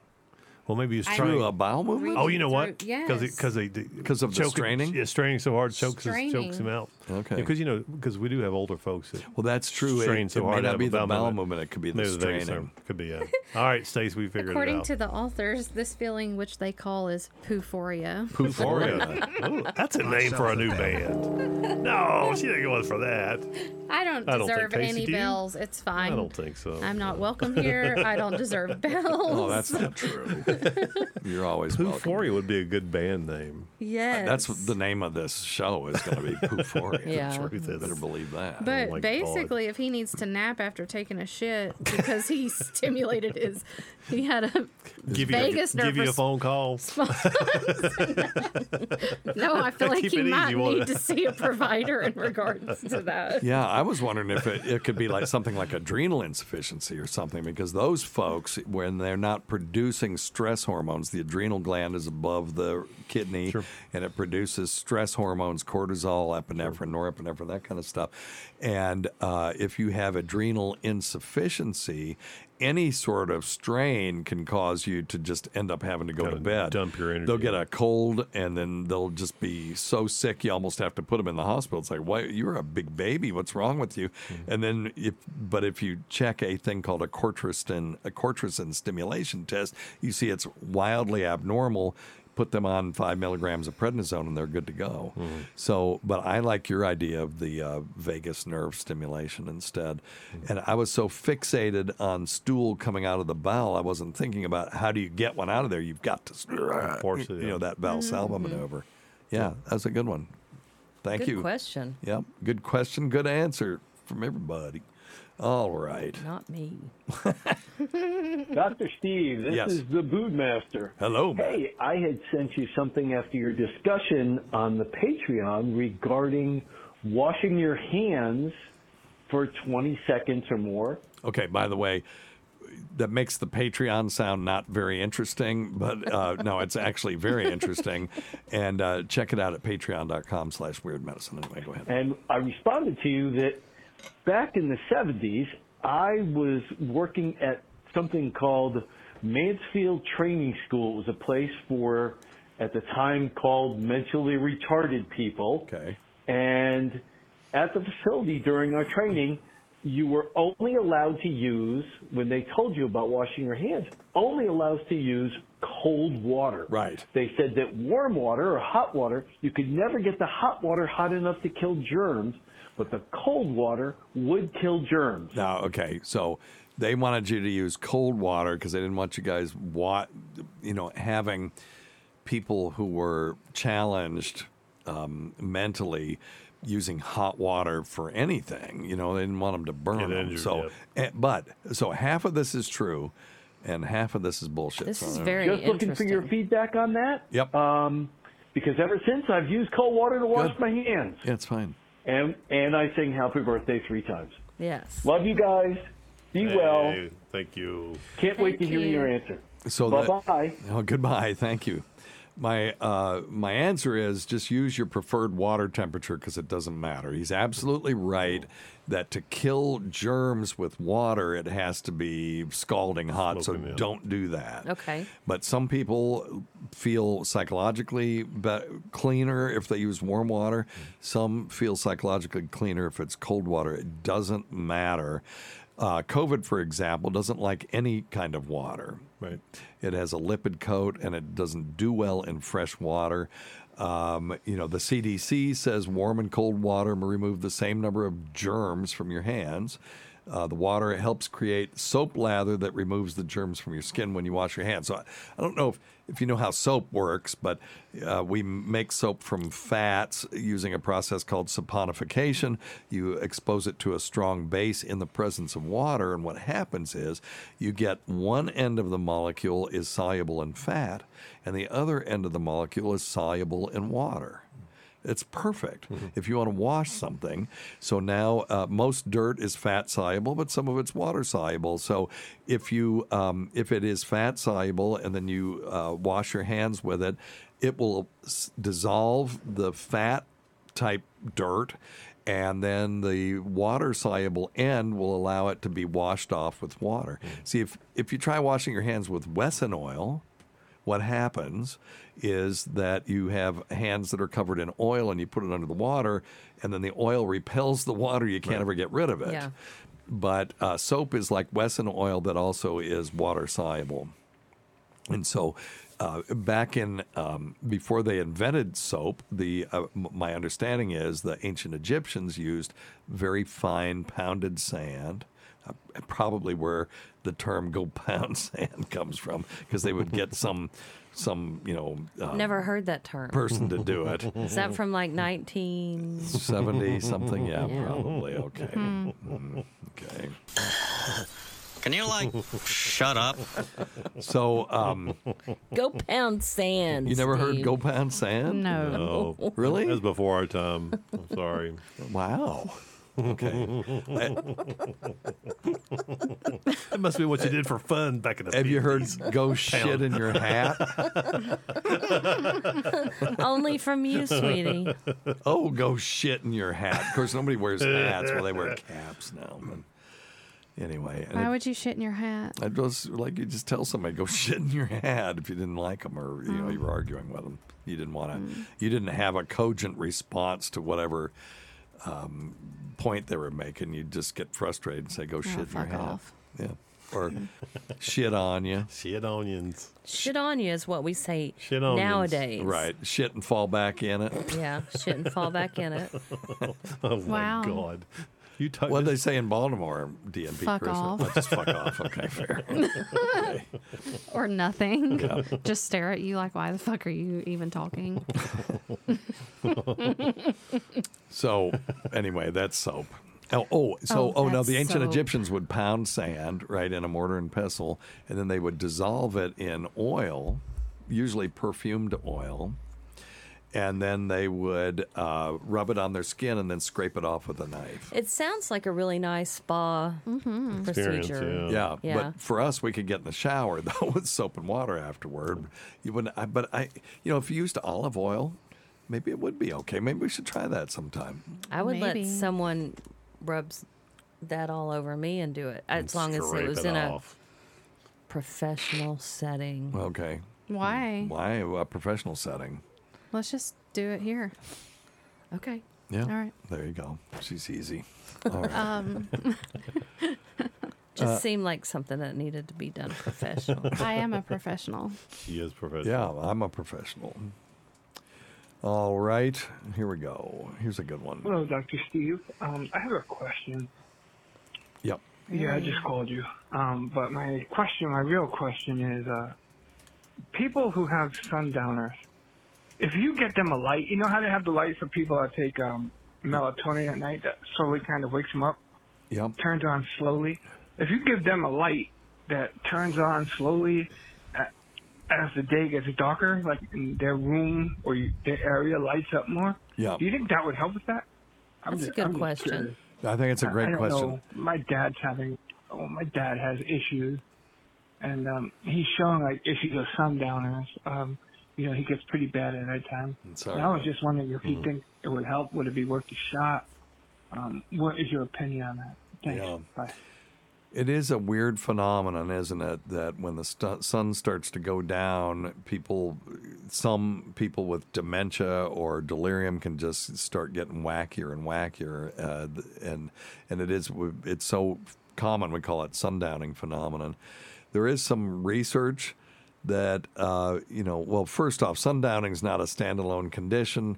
Well, maybe he's trying Through a bowel movement. Oh, you know what? Through- Because yes. because they Because of the choke- straining? Yeah, straining so hard chokes his, chokes him out. Okay. Because you know because we do have older folks that Well, that's true. It, strain so it may hard. to not be the bowel bowel movement. movement. It could be the Maybe straining. nerve. Could be. Yeah. All right, Stace, we figured According it out. According to the authors, this feeling, which they call is pooforia. Pooforia. Ooh, that's a name for a new band. No, she didn't go for that. I don't I don't deserve any bells. It's fine. I don't think so. I'm not welcome here. I don't deserve bells. Oh, that's not true. You're always welcome. Pooforia would be a good band name. yes. That's the name of this show is going to be. Pooforia. Yeah. The truth is, better believe that. Oh but my God. basically, if he needs to nap after taking a shit because he stimulated his, he had a Give you, a, give you a phone call. no, I feel like Keep he it easy, might need to see a provider in regards to that. Yeah, I was wondering if it, it could be like something like adrenal insufficiency or something, because those folks, when they're not producing stress hormones, the adrenal gland is above the kidney and it produces stress hormones, cortisol, epinephrine, norepinephrine, that kind of stuff. And uh, if you have adrenal insufficiency, any sort of strain can cause you to just end up having to go to Kinda bed. dump your energy. They'll get a cold and then they'll just be so sick you almost have to put them in the hospital. It's like, why you're a big baby. What's wrong with you? Mm-hmm. And then if but if you check a thing called a Cortrosyn a Cortrosyn stimulation test, you see it's wildly abnormal. Put them on five milligrams of prednisone and they're good to go. Mm-hmm. So, but I like your idea of the uh, vagus nerve stimulation instead. Mm-hmm. And I was so fixated on stool coming out of the bowel, I wasn't thinking about how do you get one out of there. You've got to Force it, you yeah. know that Valsalva maneuver. Yeah, that's a good one. Thank Good you. Good question. Yep, good question, good answer from everybody. All right. Not me. Dr. Steve, this Yes. is the Bootmaster. Hello, man. Hey, I had sent you something after your discussion on the Patreon regarding washing your hands for 20 seconds or more. Okay, by the way, that makes the Patreon sound not very interesting, but uh, no, it's actually very interesting. And uh, check it out at patreon.com slash weird medicine. Anyway, go ahead. And I responded to you that back in the 70s, I was working at something called Mansfield Training School. It was a place for, at the time, called mentally retarded people. Okay. And at the facility during our training, you were only allowed to use, when they told you about washing your hands, only allowed to use cold water. Right. They said that warm water or hot water, you could never get the hot water hot enough to kill germs, but the cold water would kill germs. Now, okay, so they wanted you to use cold water because they didn't want you guys, wa- you know, having people who were challenged um, mentally using hot water for anything. You know, they didn't want them to burn Get them. injured, so, yep. eh, but so half of this is true, and half of this is bullshit. This So is I don't- very Just looking for your feedback on that. Yep. Um, because ever since I've used cold water to wash Good. my hands, Yeah, it's fine. And and I sing Happy Birthday three times. Yes. Love you guys. Be well. Thank you. Can't wait to Thank hear your answer. So bye bye. Oh, goodbye. Thank you. My uh, my answer is just use your preferred water temperature because it doesn't matter. He's absolutely right that to kill germs with water, it has to be scalding hot. Smoking, so yeah. don't do that. Okay. But some people feel psychologically be- cleaner if they use warm water. Some feel psychologically cleaner if it's cold water. It doesn't matter. Uh, COVID, for example, doesn't like any kind of water. Right. It has a lipid coat and it doesn't do well in fresh water. Um, you know, the CDC says warm and cold water will remove the same number of germs from your hands. Uh, the water helps create soap lather that removes the germs from your skin when you wash your hands. So I, I don't know if, if you know how soap works, but uh, we make soap from fats using a process called saponification. You expose it to a strong base in the presence of water, and what happens is you get one end of the molecule is soluble in fat, and the other end of the molecule is soluble in water. It's perfect if you want to wash something. So now uh, most dirt is fat soluble, but some of it's water soluble. So if you um, if it is fat soluble and then you uh, wash your hands with it, it will s- dissolve the fat type dirt. And then the water soluble end will allow it to be washed off with water. See, if, if you try washing your hands with Wesson oil, what happens is that you have hands that are covered in oil and you put it under the water and then the oil repels the water you can't ever get rid of it Yeah. but uh, soap is like Wesson oil that also is water soluble and so uh, back in um, before they invented soap, the uh, m- my understanding is the ancient Egyptians used very fine pounded sand. Uh, probably where the term "go pound sand" comes from, because they would get some some you know uh, Never heard that term. person to do it. Is that from like nineteen seventy something? Yeah, Yeah. probably. Okay. Hmm. Mm, Okay. Can you like shut up? So, um, Go pound sand. you never heard "go pound sand"? No. No. Really? That was before our time. I'm sorry. Wow. Okay. that must be what you did for fun back in the day. Have you heard 50s. "go shit in your hat"? Only from you, sweetie. oh, go shit in your hat. Of course, nobody wears hats. Well, they wear caps now. But anyway, and Why it- would you shit in your hat? I just like you just tell somebody go shit in your hat if you didn't like them or you know oh. you were arguing with them. You didn't want to. Mm. You didn't have a cogent response to whatever um, point they were making. you'd just get frustrated and say go shit in your fuck hat. off. Yeah, or shit on you. Shit onions. Shit on you is what we say Shit onions. nowadays. Right, shit and fall back in it. Yeah, shit and fall back in it. oh Wow. my god. You talk. What they say in Baltimore, DNP Fuck Chris? off. Oh, just fuck off. Okay, fair. Okay. Or nothing. Yeah. Just stare at you like, why the fuck are you even talking? So anyway, that's soap. Oh, oh so Oh, oh, no, the ancient soap. Egyptians would pound sand right in a mortar and pestle, and then they would dissolve it in oil, usually perfumed oil, and then they would uh, rub it on their skin and then scrape it off with a knife. It sounds like a really nice spa procedure. Yeah, Yeah. but for us, we could get in the shower though with soap and water afterward. You wouldn't. I, but I, you know, if you used olive oil, maybe it would be okay. Maybe we should try that sometime. I would Maybe. let someone rub s- that all over me and do it as long as it was it in off. a professional setting. Okay. Why? Why a professional setting? Let's just do it here. Okay. Yeah. All right. There you go. She's easy. All right. Um, Just Uh, seemed like something that needed to be done professional. I am a professional. He is professional. yeah, I'm a professional. All right. Here we go. Here's a good one. Hello, Dr. Steve. Um, I have a question. Yep. Yeah, I just called you. Um, but my question, my real question is, uh, people who have sundowners, if you get them a light, you know how they have the light for people that take um, melatonin at night that slowly kind of wakes them up, Yep. turns on slowly. If you give them a light that turns on slowly a- as the day gets darker, like in their room or you, their area lights up more, Yeah. do you think that would help with that? I'm That's a good I'm question. curious. I think it's a great I don't question. Know. My dad's having. Oh, my dad has issues, and um, he's showing like issues of sundowners. Um, you know, he gets pretty bad at nighttime. sorry And I was just wondering if you Mhm. think it would help. Would it be worth a shot? Um, what is your opinion on that? Thanks. Yeah. Bye. It is a weird phenomenon, isn't it? That when the st- sun starts to go down, people, some people with dementia or delirium can just start getting wackier and wackier, uh, and and it is it's so common we call it sundowning phenomenon. There is some research that uh, you know. Well, first off, sundowning is not a standalone condition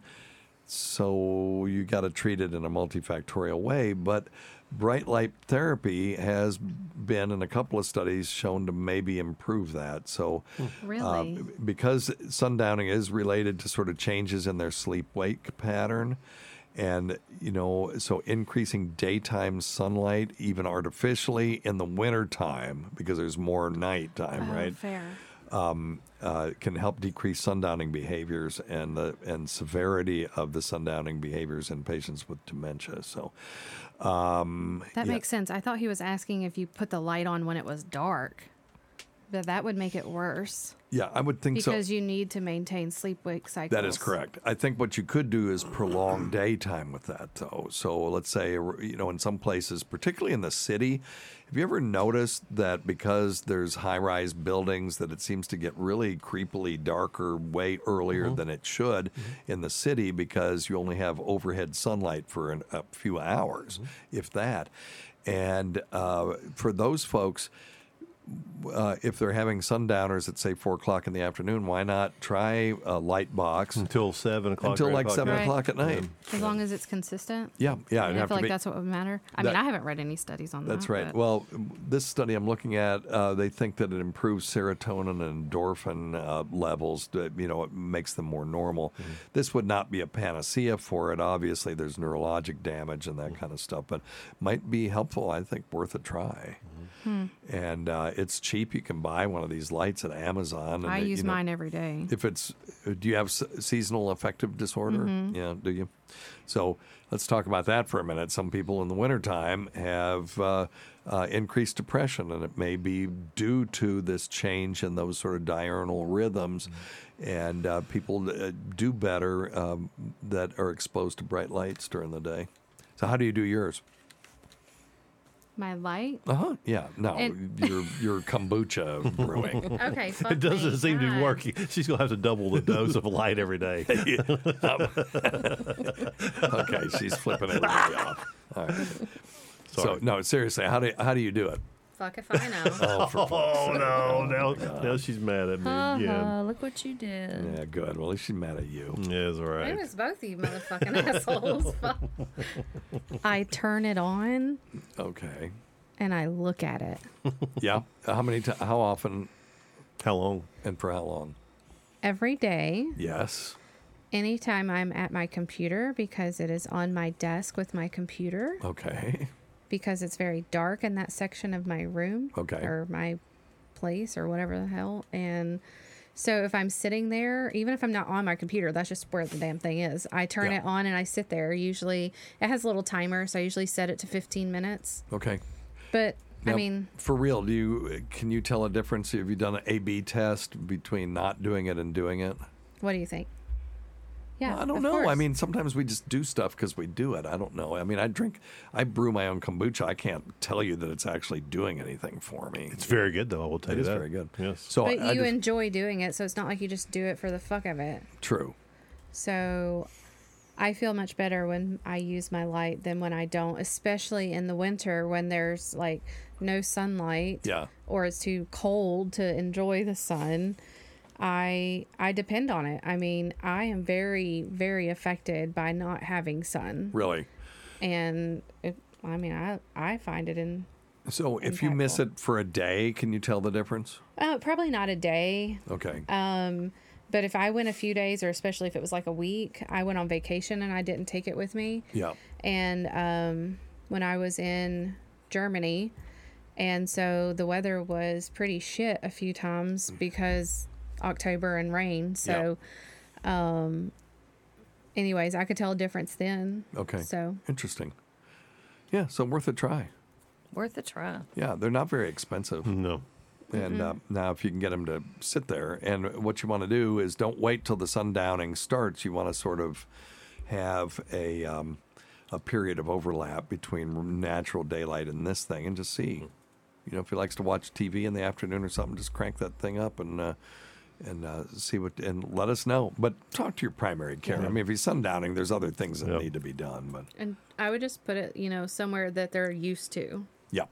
so you got to treat it in a multifactorial way. But bright light therapy has been in a couple of studies shown to maybe improve that. So, Really? because sundowning is related to sort of changes in their sleep wake pattern. And, you know, so increasing daytime sunlight, even artificially in the wintertime, because there's more nighttime, Oh, right? fair. Um, uh, can help decrease sundowning behaviors and the and severity of the sundowning behaviors in patients with dementia. So, um, That yeah. makes sense. I thought he was asking if you put the light on when it was dark. But that would make it worse. Yeah, I would think so. Because you need to maintain sleep wake cycles. That is correct. I think what you could do is prolong daytime with that, though. So let's say, you know, in some places, particularly in the city, have you ever noticed that because there's high-rise buildings, that it seems to get really creepily darker way earlier Mhm. than it should in the city because you only have overhead sunlight for an, a few hours, if that. And uh, for those folks, uh, if they're having sundowners at say four o'clock in the afternoon, why not try a light box until seven o'clock Until like o'clock, seven Right. o'clock at night. As long as it's consistent. Yeah, yeah, it'd I feel like be- that's what would matter. I mean, I haven't read any studies on That's that. That's right. but- Well, this study I'm looking at, uh, they think that it improves serotonin and endorphin uh, levels. That, you know, it makes them more normal. This would not be a panacea for it. Obviously, there's neurologic damage and that kind of stuff, but might be helpful. I think worth a try. Hmm. And uh, it's cheap. You can buy one of these lights at Amazon. And I they- use you know, mine every day. If it's, do you have seasonal affective disorder? Mhm. Yeah, do you? So let's talk about that for a minute. Some people in the wintertime have uh, uh, increased depression, and it may be due to this change in those sort of diurnal rhythms. And uh, people uh, do better um, that are exposed to bright lights during the day. So, how do you do yours? My light? Uh huh. Yeah. No, And- your your kombucha brewing. Okay, fuck It doesn't me. seem to be God. working. She's gonna have to double the dose of light every day. okay, she's flipping everybody off. All right. So Sorry. no, seriously, how do how do you do it? Fuck if I know. Oh, for Oh no! Oh, Now, now she's mad at me again. Uh-huh, look what you did. Yeah, good. Well, at least she's mad at you. Yeah, it's all It was both of you motherfucking assholes. Fuck. I turn it on Okay. and I look at it. Yeah. How many? T- how often? How long? And for how long? Every day, Yes. anytime I'm at my computer, because it is on my desk with my computer, Okay. Because it's very dark in that section of my room Okay. or my place or whatever the hell. And so if I'm sitting there, even if I'm not on my computer, that's just where the damn thing is. I turn Yeah. it on and I sit there. Usually, it has a little timer, so I usually set it to 15 minutes. Okay. But I mean, for real, do you can you tell a difference? Have you done an A/B test between not doing it and doing it? what do you think? Yeah, I don't of know. I mean, sometimes we just do stuff because we do it. I don't know. I mean, I drink, I brew my own kombucha. I can't tell you that it's actually doing anything for me. It's very good, though. I will tell It you is that. very good. Yes. So but I you just- enjoy doing it, so it's not like you just do it for the fuck of it. true. So I feel much better when I use my light than when I don't, especially in the winter when there's like no sunlight Yeah. or it's too cold to enjoy the sun. I I depend on it. I mean, I am very very affected by not having sun. Really. And it, I mean, I I find it in So if you miss it for a day, can you tell the difference? Uh, probably not a day. Okay. Um, but if I went a few days, or especially if it was like a week, I went on vacation and I didn't take it with me. Yeah. And um, when I was in Germany, and so the weather was pretty shit a few times because October and rain. So, um, anyways, I could tell a difference then. Okay. So Interesting. Yeah, so worth a try. Worth a try. Yeah, they're not very expensive. No. And uh, now, if you can get them to sit there, and what you want to do is don't wait till the sundowning starts. You want to sort of have a um, a period of overlap between natural daylight and this thing, and just see. You know, if he likes to watch TV in the afternoon or something, just crank that thing up and uh, and uh, see what and let us know. But talk to your primary care. I mean, if he's sundowning, there's other things that need to be done. But And I would just put it, you know, somewhere that they're used to. yeah,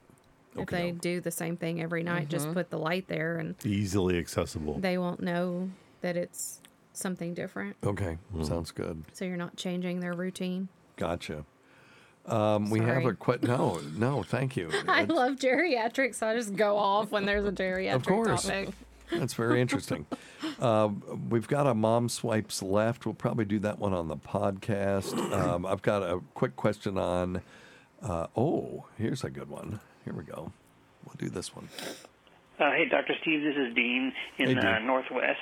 Okay. If they do the same thing every night, just Mhm. put the light there and Easily accessible. they won't know that it's something different. okay, sounds good. So you're not changing their routine. Gotcha. Um, we have a que- no, no, thank you. I love geriatrics, so I just go off when there's a geriatric Of course. topic. That's very interesting. uh, we've got a mom swipes left. We'll probably do that one on the podcast. Um, I've got a quick question on. Uh, oh, here's a good one. Here we go. We'll do this one. Uh, hey, Dr. Steve, this is Dean in Hey, Dean. Uh, Northwest.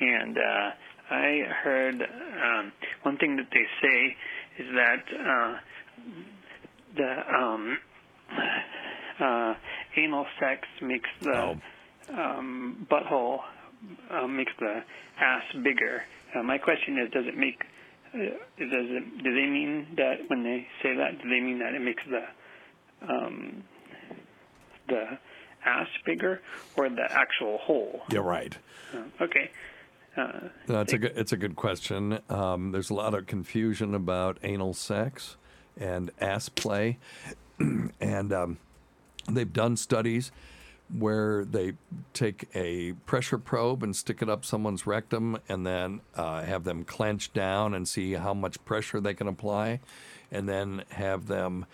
And uh, I heard um, one thing that they say is that uh, the um, uh, anal sex makes the um, butthole uh, makes the ass bigger. Uh, my question is, does it make uh, does it, do they mean that when they say that, do they mean that it makes the um, the ass bigger or the actual hole? Yeah, right. Uh, okay. Uh, it's a good, it's a good question. Um, there's a lot of confusion about anal sex and ass play, and um, they've done studies where they take a pressure probe and stick it up someone's rectum, and then uh, have them clench down and see how much pressure they can apply, and then have them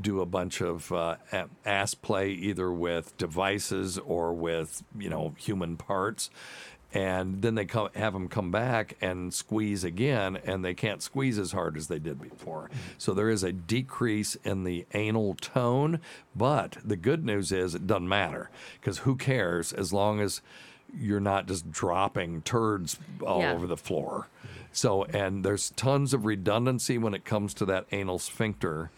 do a bunch of uh, ass play either with devices or with you know human parts and then they come, have them come back and squeeze again, and they can't squeeze as hard as they did before. So there is a decrease in the anal tone, but the good news is it doesn't matter because who cares as long as you're not just dropping turds all Yeah. over the floor. So, and there's tons of redundancy when it comes to that anal sphincter,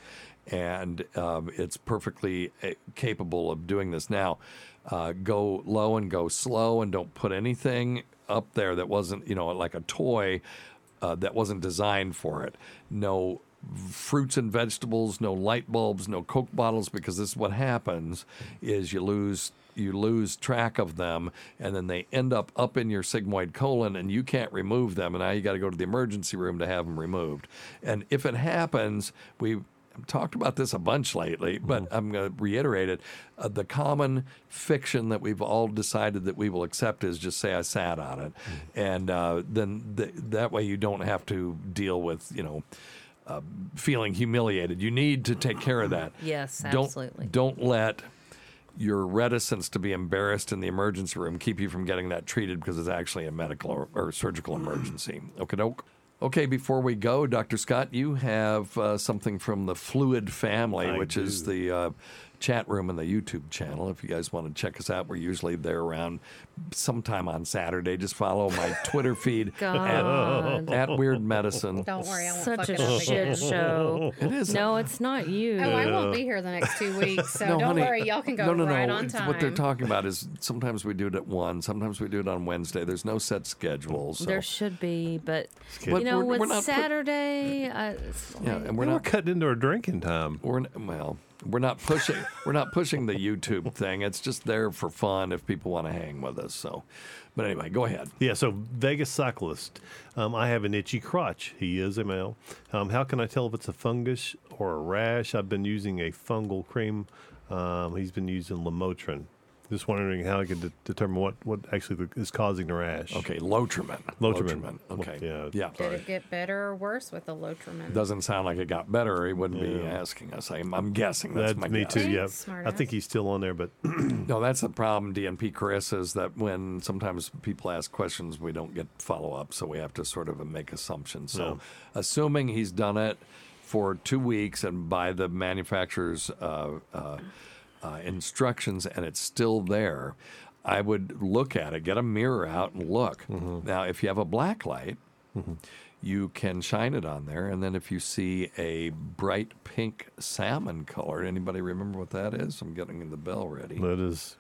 and um, it's perfectly uh, capable of doing this. Now, uh, go low and go slow, and don't put anything up there that wasn't, you know, like a toy uh, that wasn't designed for it. No fruits and vegetables, no light bulbs, no Coke bottles, because this is what happens: is you lose you lose track of them, and then they end up up in your sigmoid colon, and you can't remove them, and now you got to go to the emergency room to have them removed. And if it happens, we talked about this a bunch lately, but I'm going to reiterate it. Uh, the common fiction that we've all decided that we will accept is just say I sat on it, and uh, then th- that way you don't have to deal with you know. Uh, feeling humiliated. You need to take care of that. Yes, Don't- absolutely. Don't let your reticence to be embarrassed in the emergency room keep you from getting that treated because it's actually a medical or, or surgical emergency. Okay, doke. Okay, before we go, Dr. Scott, you have uh, something from the Fluid Family, I which is the uh, chat room and the YouTube channel. If you guys want to check us out, we're usually there around sometime on Saturday. Just follow my Twitter feed at, at Weird Medicine. Don't worry, I won't Such fuck a it up again. shit show. It is. No, it's not you. Oh, I won't be here the next two weeks, so No, don't honey, worry. Y'all can go no, no, right no. on It's- time. What they're talking about is sometimes we do it at one, sometimes we do it on Wednesday. There's no set schedule. So. There should be, but But you know, we're- we're with not put- Saturday, I, it's Yeah, like- and we're We're not cutting into our drinking time. We're well, we're not pushing. we're not pushing the YouTube thing. It's just there for fun if people want to hang with us. So, but anyway, go ahead. Yeah, so Vegas cyclist. Um, I have an itchy crotch. He is a male. Um, how can I tell if it's a fungus or a rash? I've been using a fungal cream. Um, he's been using Lamotrin. Just wondering how I could de- determine what, what actually the, is causing the rash. Okay, Lotrimin. Lotrimin. Lotrimin, okay. Yeah. Yeah. Did it get better or worse with the Lotrimin? Doesn't sound like it got better. He wouldn't be asking us. I'm, I'm guessing that's, That's my me guess. too. Yeah. Smart I think he's still on there, but No, that's the problem, DNP Chris, is that when sometimes people ask questions, we don't get follow up, so we have to sort of make assumptions. So, assuming he's done it for two weeks and by the manufacturer's uh, uh, uh, instructions and it's still there, I would look at it, get a mirror out and look. Now, if you have a black light, you can shine it on there, and then if you see a bright pink salmon color, anybody remember what that is? I'm getting the bell ready. that is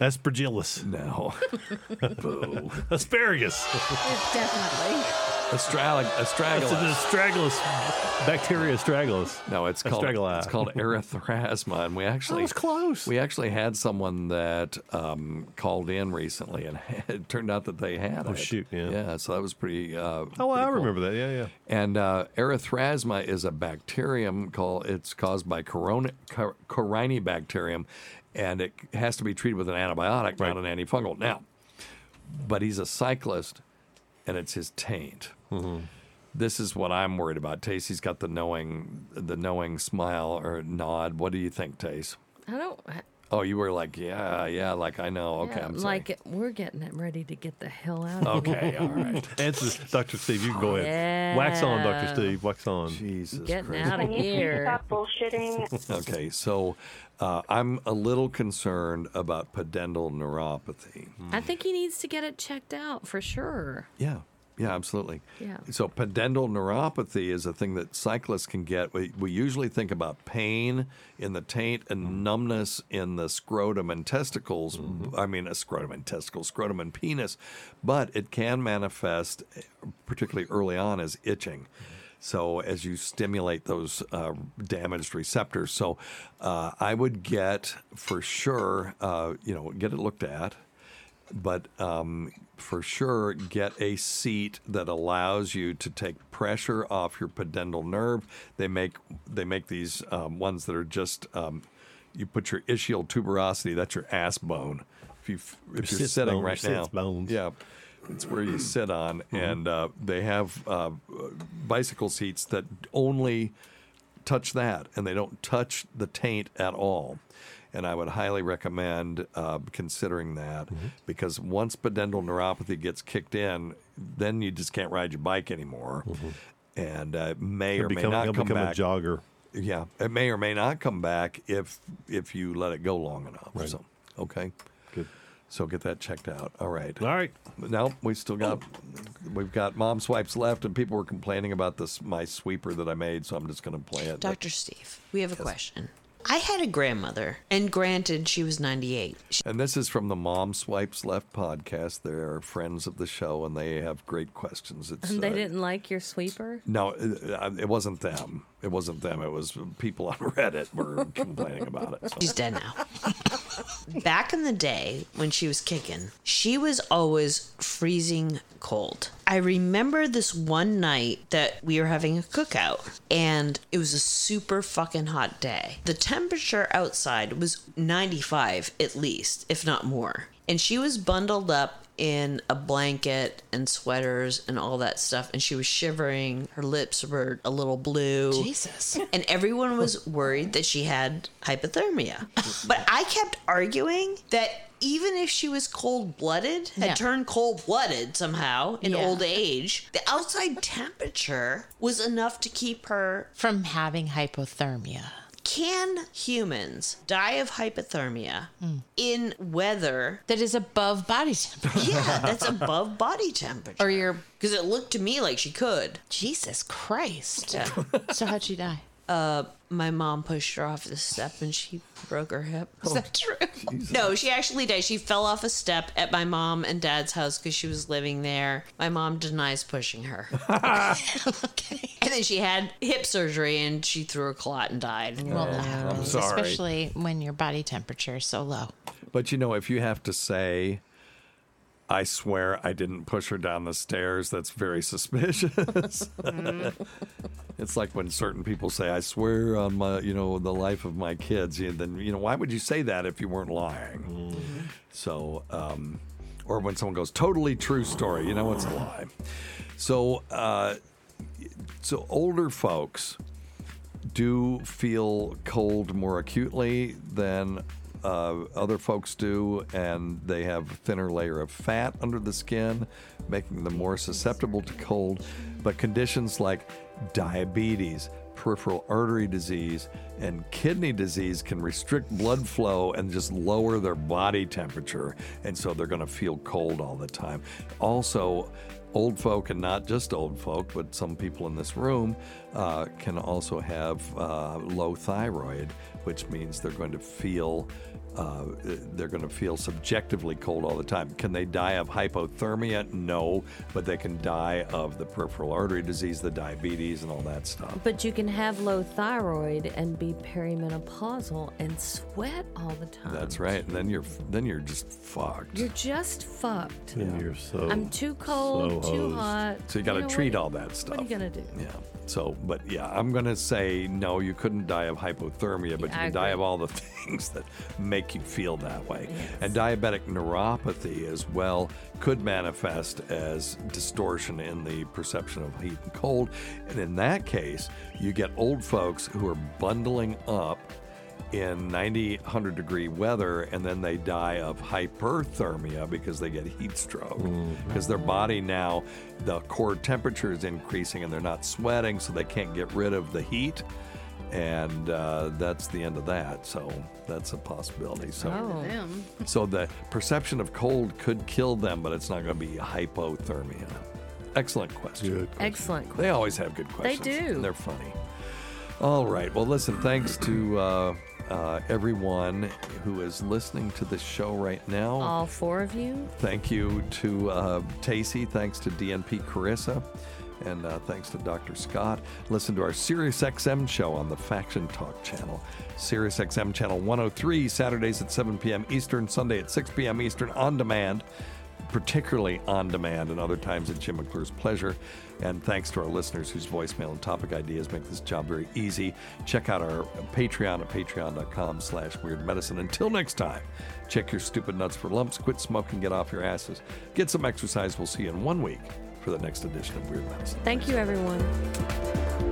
aspergillus. No. Boo. Asparagus. Definitely. Astragalus. an astragalus, bacteria astragulus. No, it's called Astragala. it's called erythrasma, and we actually was close. We actually had someone that um, called in recently, and it turned out that they had Oh, it. shoot, yeah. yeah. So that was pretty. Uh, Oh, I pretty cool. remember that. Yeah, yeah. And uh, erythrasma is a bacterium called. It's caused by corona, cor- Corynebacterium, and it has to be treated with an antibiotic, not an antifungal. Now, but he's a cyclist, and it's his taint. Mm-hmm. This is what I'm worried about. Tacie's got the knowing, the knowing smile or nod. What do you think, Tace? I don't. Oh, you were like, yeah, yeah, like I know. Okay, yeah, I'm sorry. like we're getting it ready to get the hell out of here. Okay, all right. Answer, Dr. Steve. You can go ahead. Wax on, Dr. Steve. Wax on. Jesus Getting Christ. out of here. Stop bullshitting. okay, so uh, I'm a little concerned about pudendal neuropathy. I think he needs to get it checked out for sure. Yeah, yeah, absolutely. Yeah. So pudendal neuropathy is a thing that cyclists can get. We, we usually think about pain in the taint and numbness in the scrotum and testicles. I mean, a scrotum and testicles, scrotum and penis, but it can manifest, eh, particularly early on, as itching. So as you stimulate those uh, damaged receptors, so uh, I would get for sure, uh, you know, get it looked at but um, for sure get a seat that allows you to take pressure off your pudendal nerve. They make they make these um, ones that are just um, you put your ischial tuberosity. That's your ass bone. If you if you're sitting bone, right now, bones. yeah. It's where you sit on, and uh, they have uh, bicycle seats that only touch that, and they don't touch the taint at all. And I would highly recommend uh, considering that Mm-hmm. because once pudendal neuropathy gets kicked in, then you just can't ride your bike anymore, and uh, it may He'll or may become- not he'll come become a back. jogger. Yeah, it may or may not come back if if you let it go long enough. Right. So, okay. So get that checked out. All right. All right. Now we still got we've got mom swipes left, and people were complaining about this my sweeper that I made, so I'm just going to play it. Dr. Steve, we have a question. I had a grandmother, and granted, she was 98. She- And this is from the Mom Swipes Left podcast. They're friends of the show, and they have great questions. It's And they uh, didn't like your sweeper? No, uh, it wasn't them. It wasn't them. It was people on Reddit were complaining about it. so. She's dead now. Back in the day when she was kicking, she was always freezing cold. I remember this one night that we were having a cookout and it was a super fucking hot day. The temperature outside was 95 at least, if not more. And she was bundled up in a blanket and sweaters and all that stuff and she was shivering her lips were a little blue Jesus. and everyone was worried that she had hypothermia but i kept arguing that even if she was cold-blooded had Yeah. turned cold-blooded somehow in Yeah. old age the outside temperature was enough to keep her from having hypothermia can humans die of hypothermia hmm. in weather that is above body temperature? Yeah, that's above body temperature. Or your because it looked to me like she could. Jesus Christ. So how'd she die? Uh, my mom pushed her off the step and she broke her hip. Is that true? No, she actually died. She fell off a step at my mom and dad's house because she was living there. My mom denies pushing her. okay. And then she had hip surgery and she threw a clot and died. Well, that I'm happens, sorry. especially when your body temperature is so low. But you know, if you have to say, I swear I didn't push her down the stairs. That's very suspicious. it's like when certain people say, I swear on my, you know, the life of my kids. You then, you know, why would you say that if you weren't lying? So, um, or when someone goes, totally true story, you know, it's a lie. So, uh, so older folks do feel cold more acutely than uh, other folks do, and they have a thinner layer of fat under the skin, making them more susceptible to cold. But conditions like diabetes, peripheral artery disease, and kidney disease can restrict blood flow and just lower their body temperature, and so they're going to feel cold all the time. Also, old folk, and not just old folk, but some people in this room uh, can also have uh, low thyroid, which means they're going to feel. Uh, they're going to feel subjectively cold all the time. Can they die of hypothermia? No, but they can die of the peripheral artery disease, the diabetes, and all that stuff. But you can have low thyroid and be perimenopausal and sweat all the time. That's right. And then you're then you're just fucked. You're just fucked. And you're so. I'm too cold, so too hot. So you got to know, treat what, all that stuff. What are you gonna do? Yeah. So, but yeah, I'm going to say no, you couldn't die of hypothermia, but Yeah, you can die of all the things that make you feel that way. And diabetic neuropathy as well could manifest as distortion in the perception of heat and cold. And in that case, you get old folks who are bundling up in 90, 100 degree weather, and then they die of hyperthermia because they get heat stroke. Because their body now, the core temperature is increasing and they're not sweating, so they can't get rid of the heat. And uh, that's the end of that. So that's a possibility. So, Oh. So the perception of cold could kill them, but it's not going to be hypothermia. Excellent question. Excellent. Question. They always have good questions. They do. And they're funny. All right. Well, listen, thanks to uh, uh, everyone who is listening to this show right now. All four of you. Thank you to uh, Tacie. Thanks to DNP Carissa. And uh, thanks to Dr. Scott. Listen to our SiriusXM show on the Faction Talk channel. SiriusXM channel 103, Saturdays at 7 p.m. Eastern, Sunday at 6 p.m. Eastern, on demand, particularly on demand, and other times at Jim McClure's pleasure. And thanks to our listeners whose voicemail and topic ideas make this job very easy. Check out our Patreon at patreon.com slash weird medicine. Until next time, check your stupid nuts for lumps, quit smoking, get off your asses, get some exercise. We'll see you in one week for the next edition of Weird Medicine. Thank you, everyone.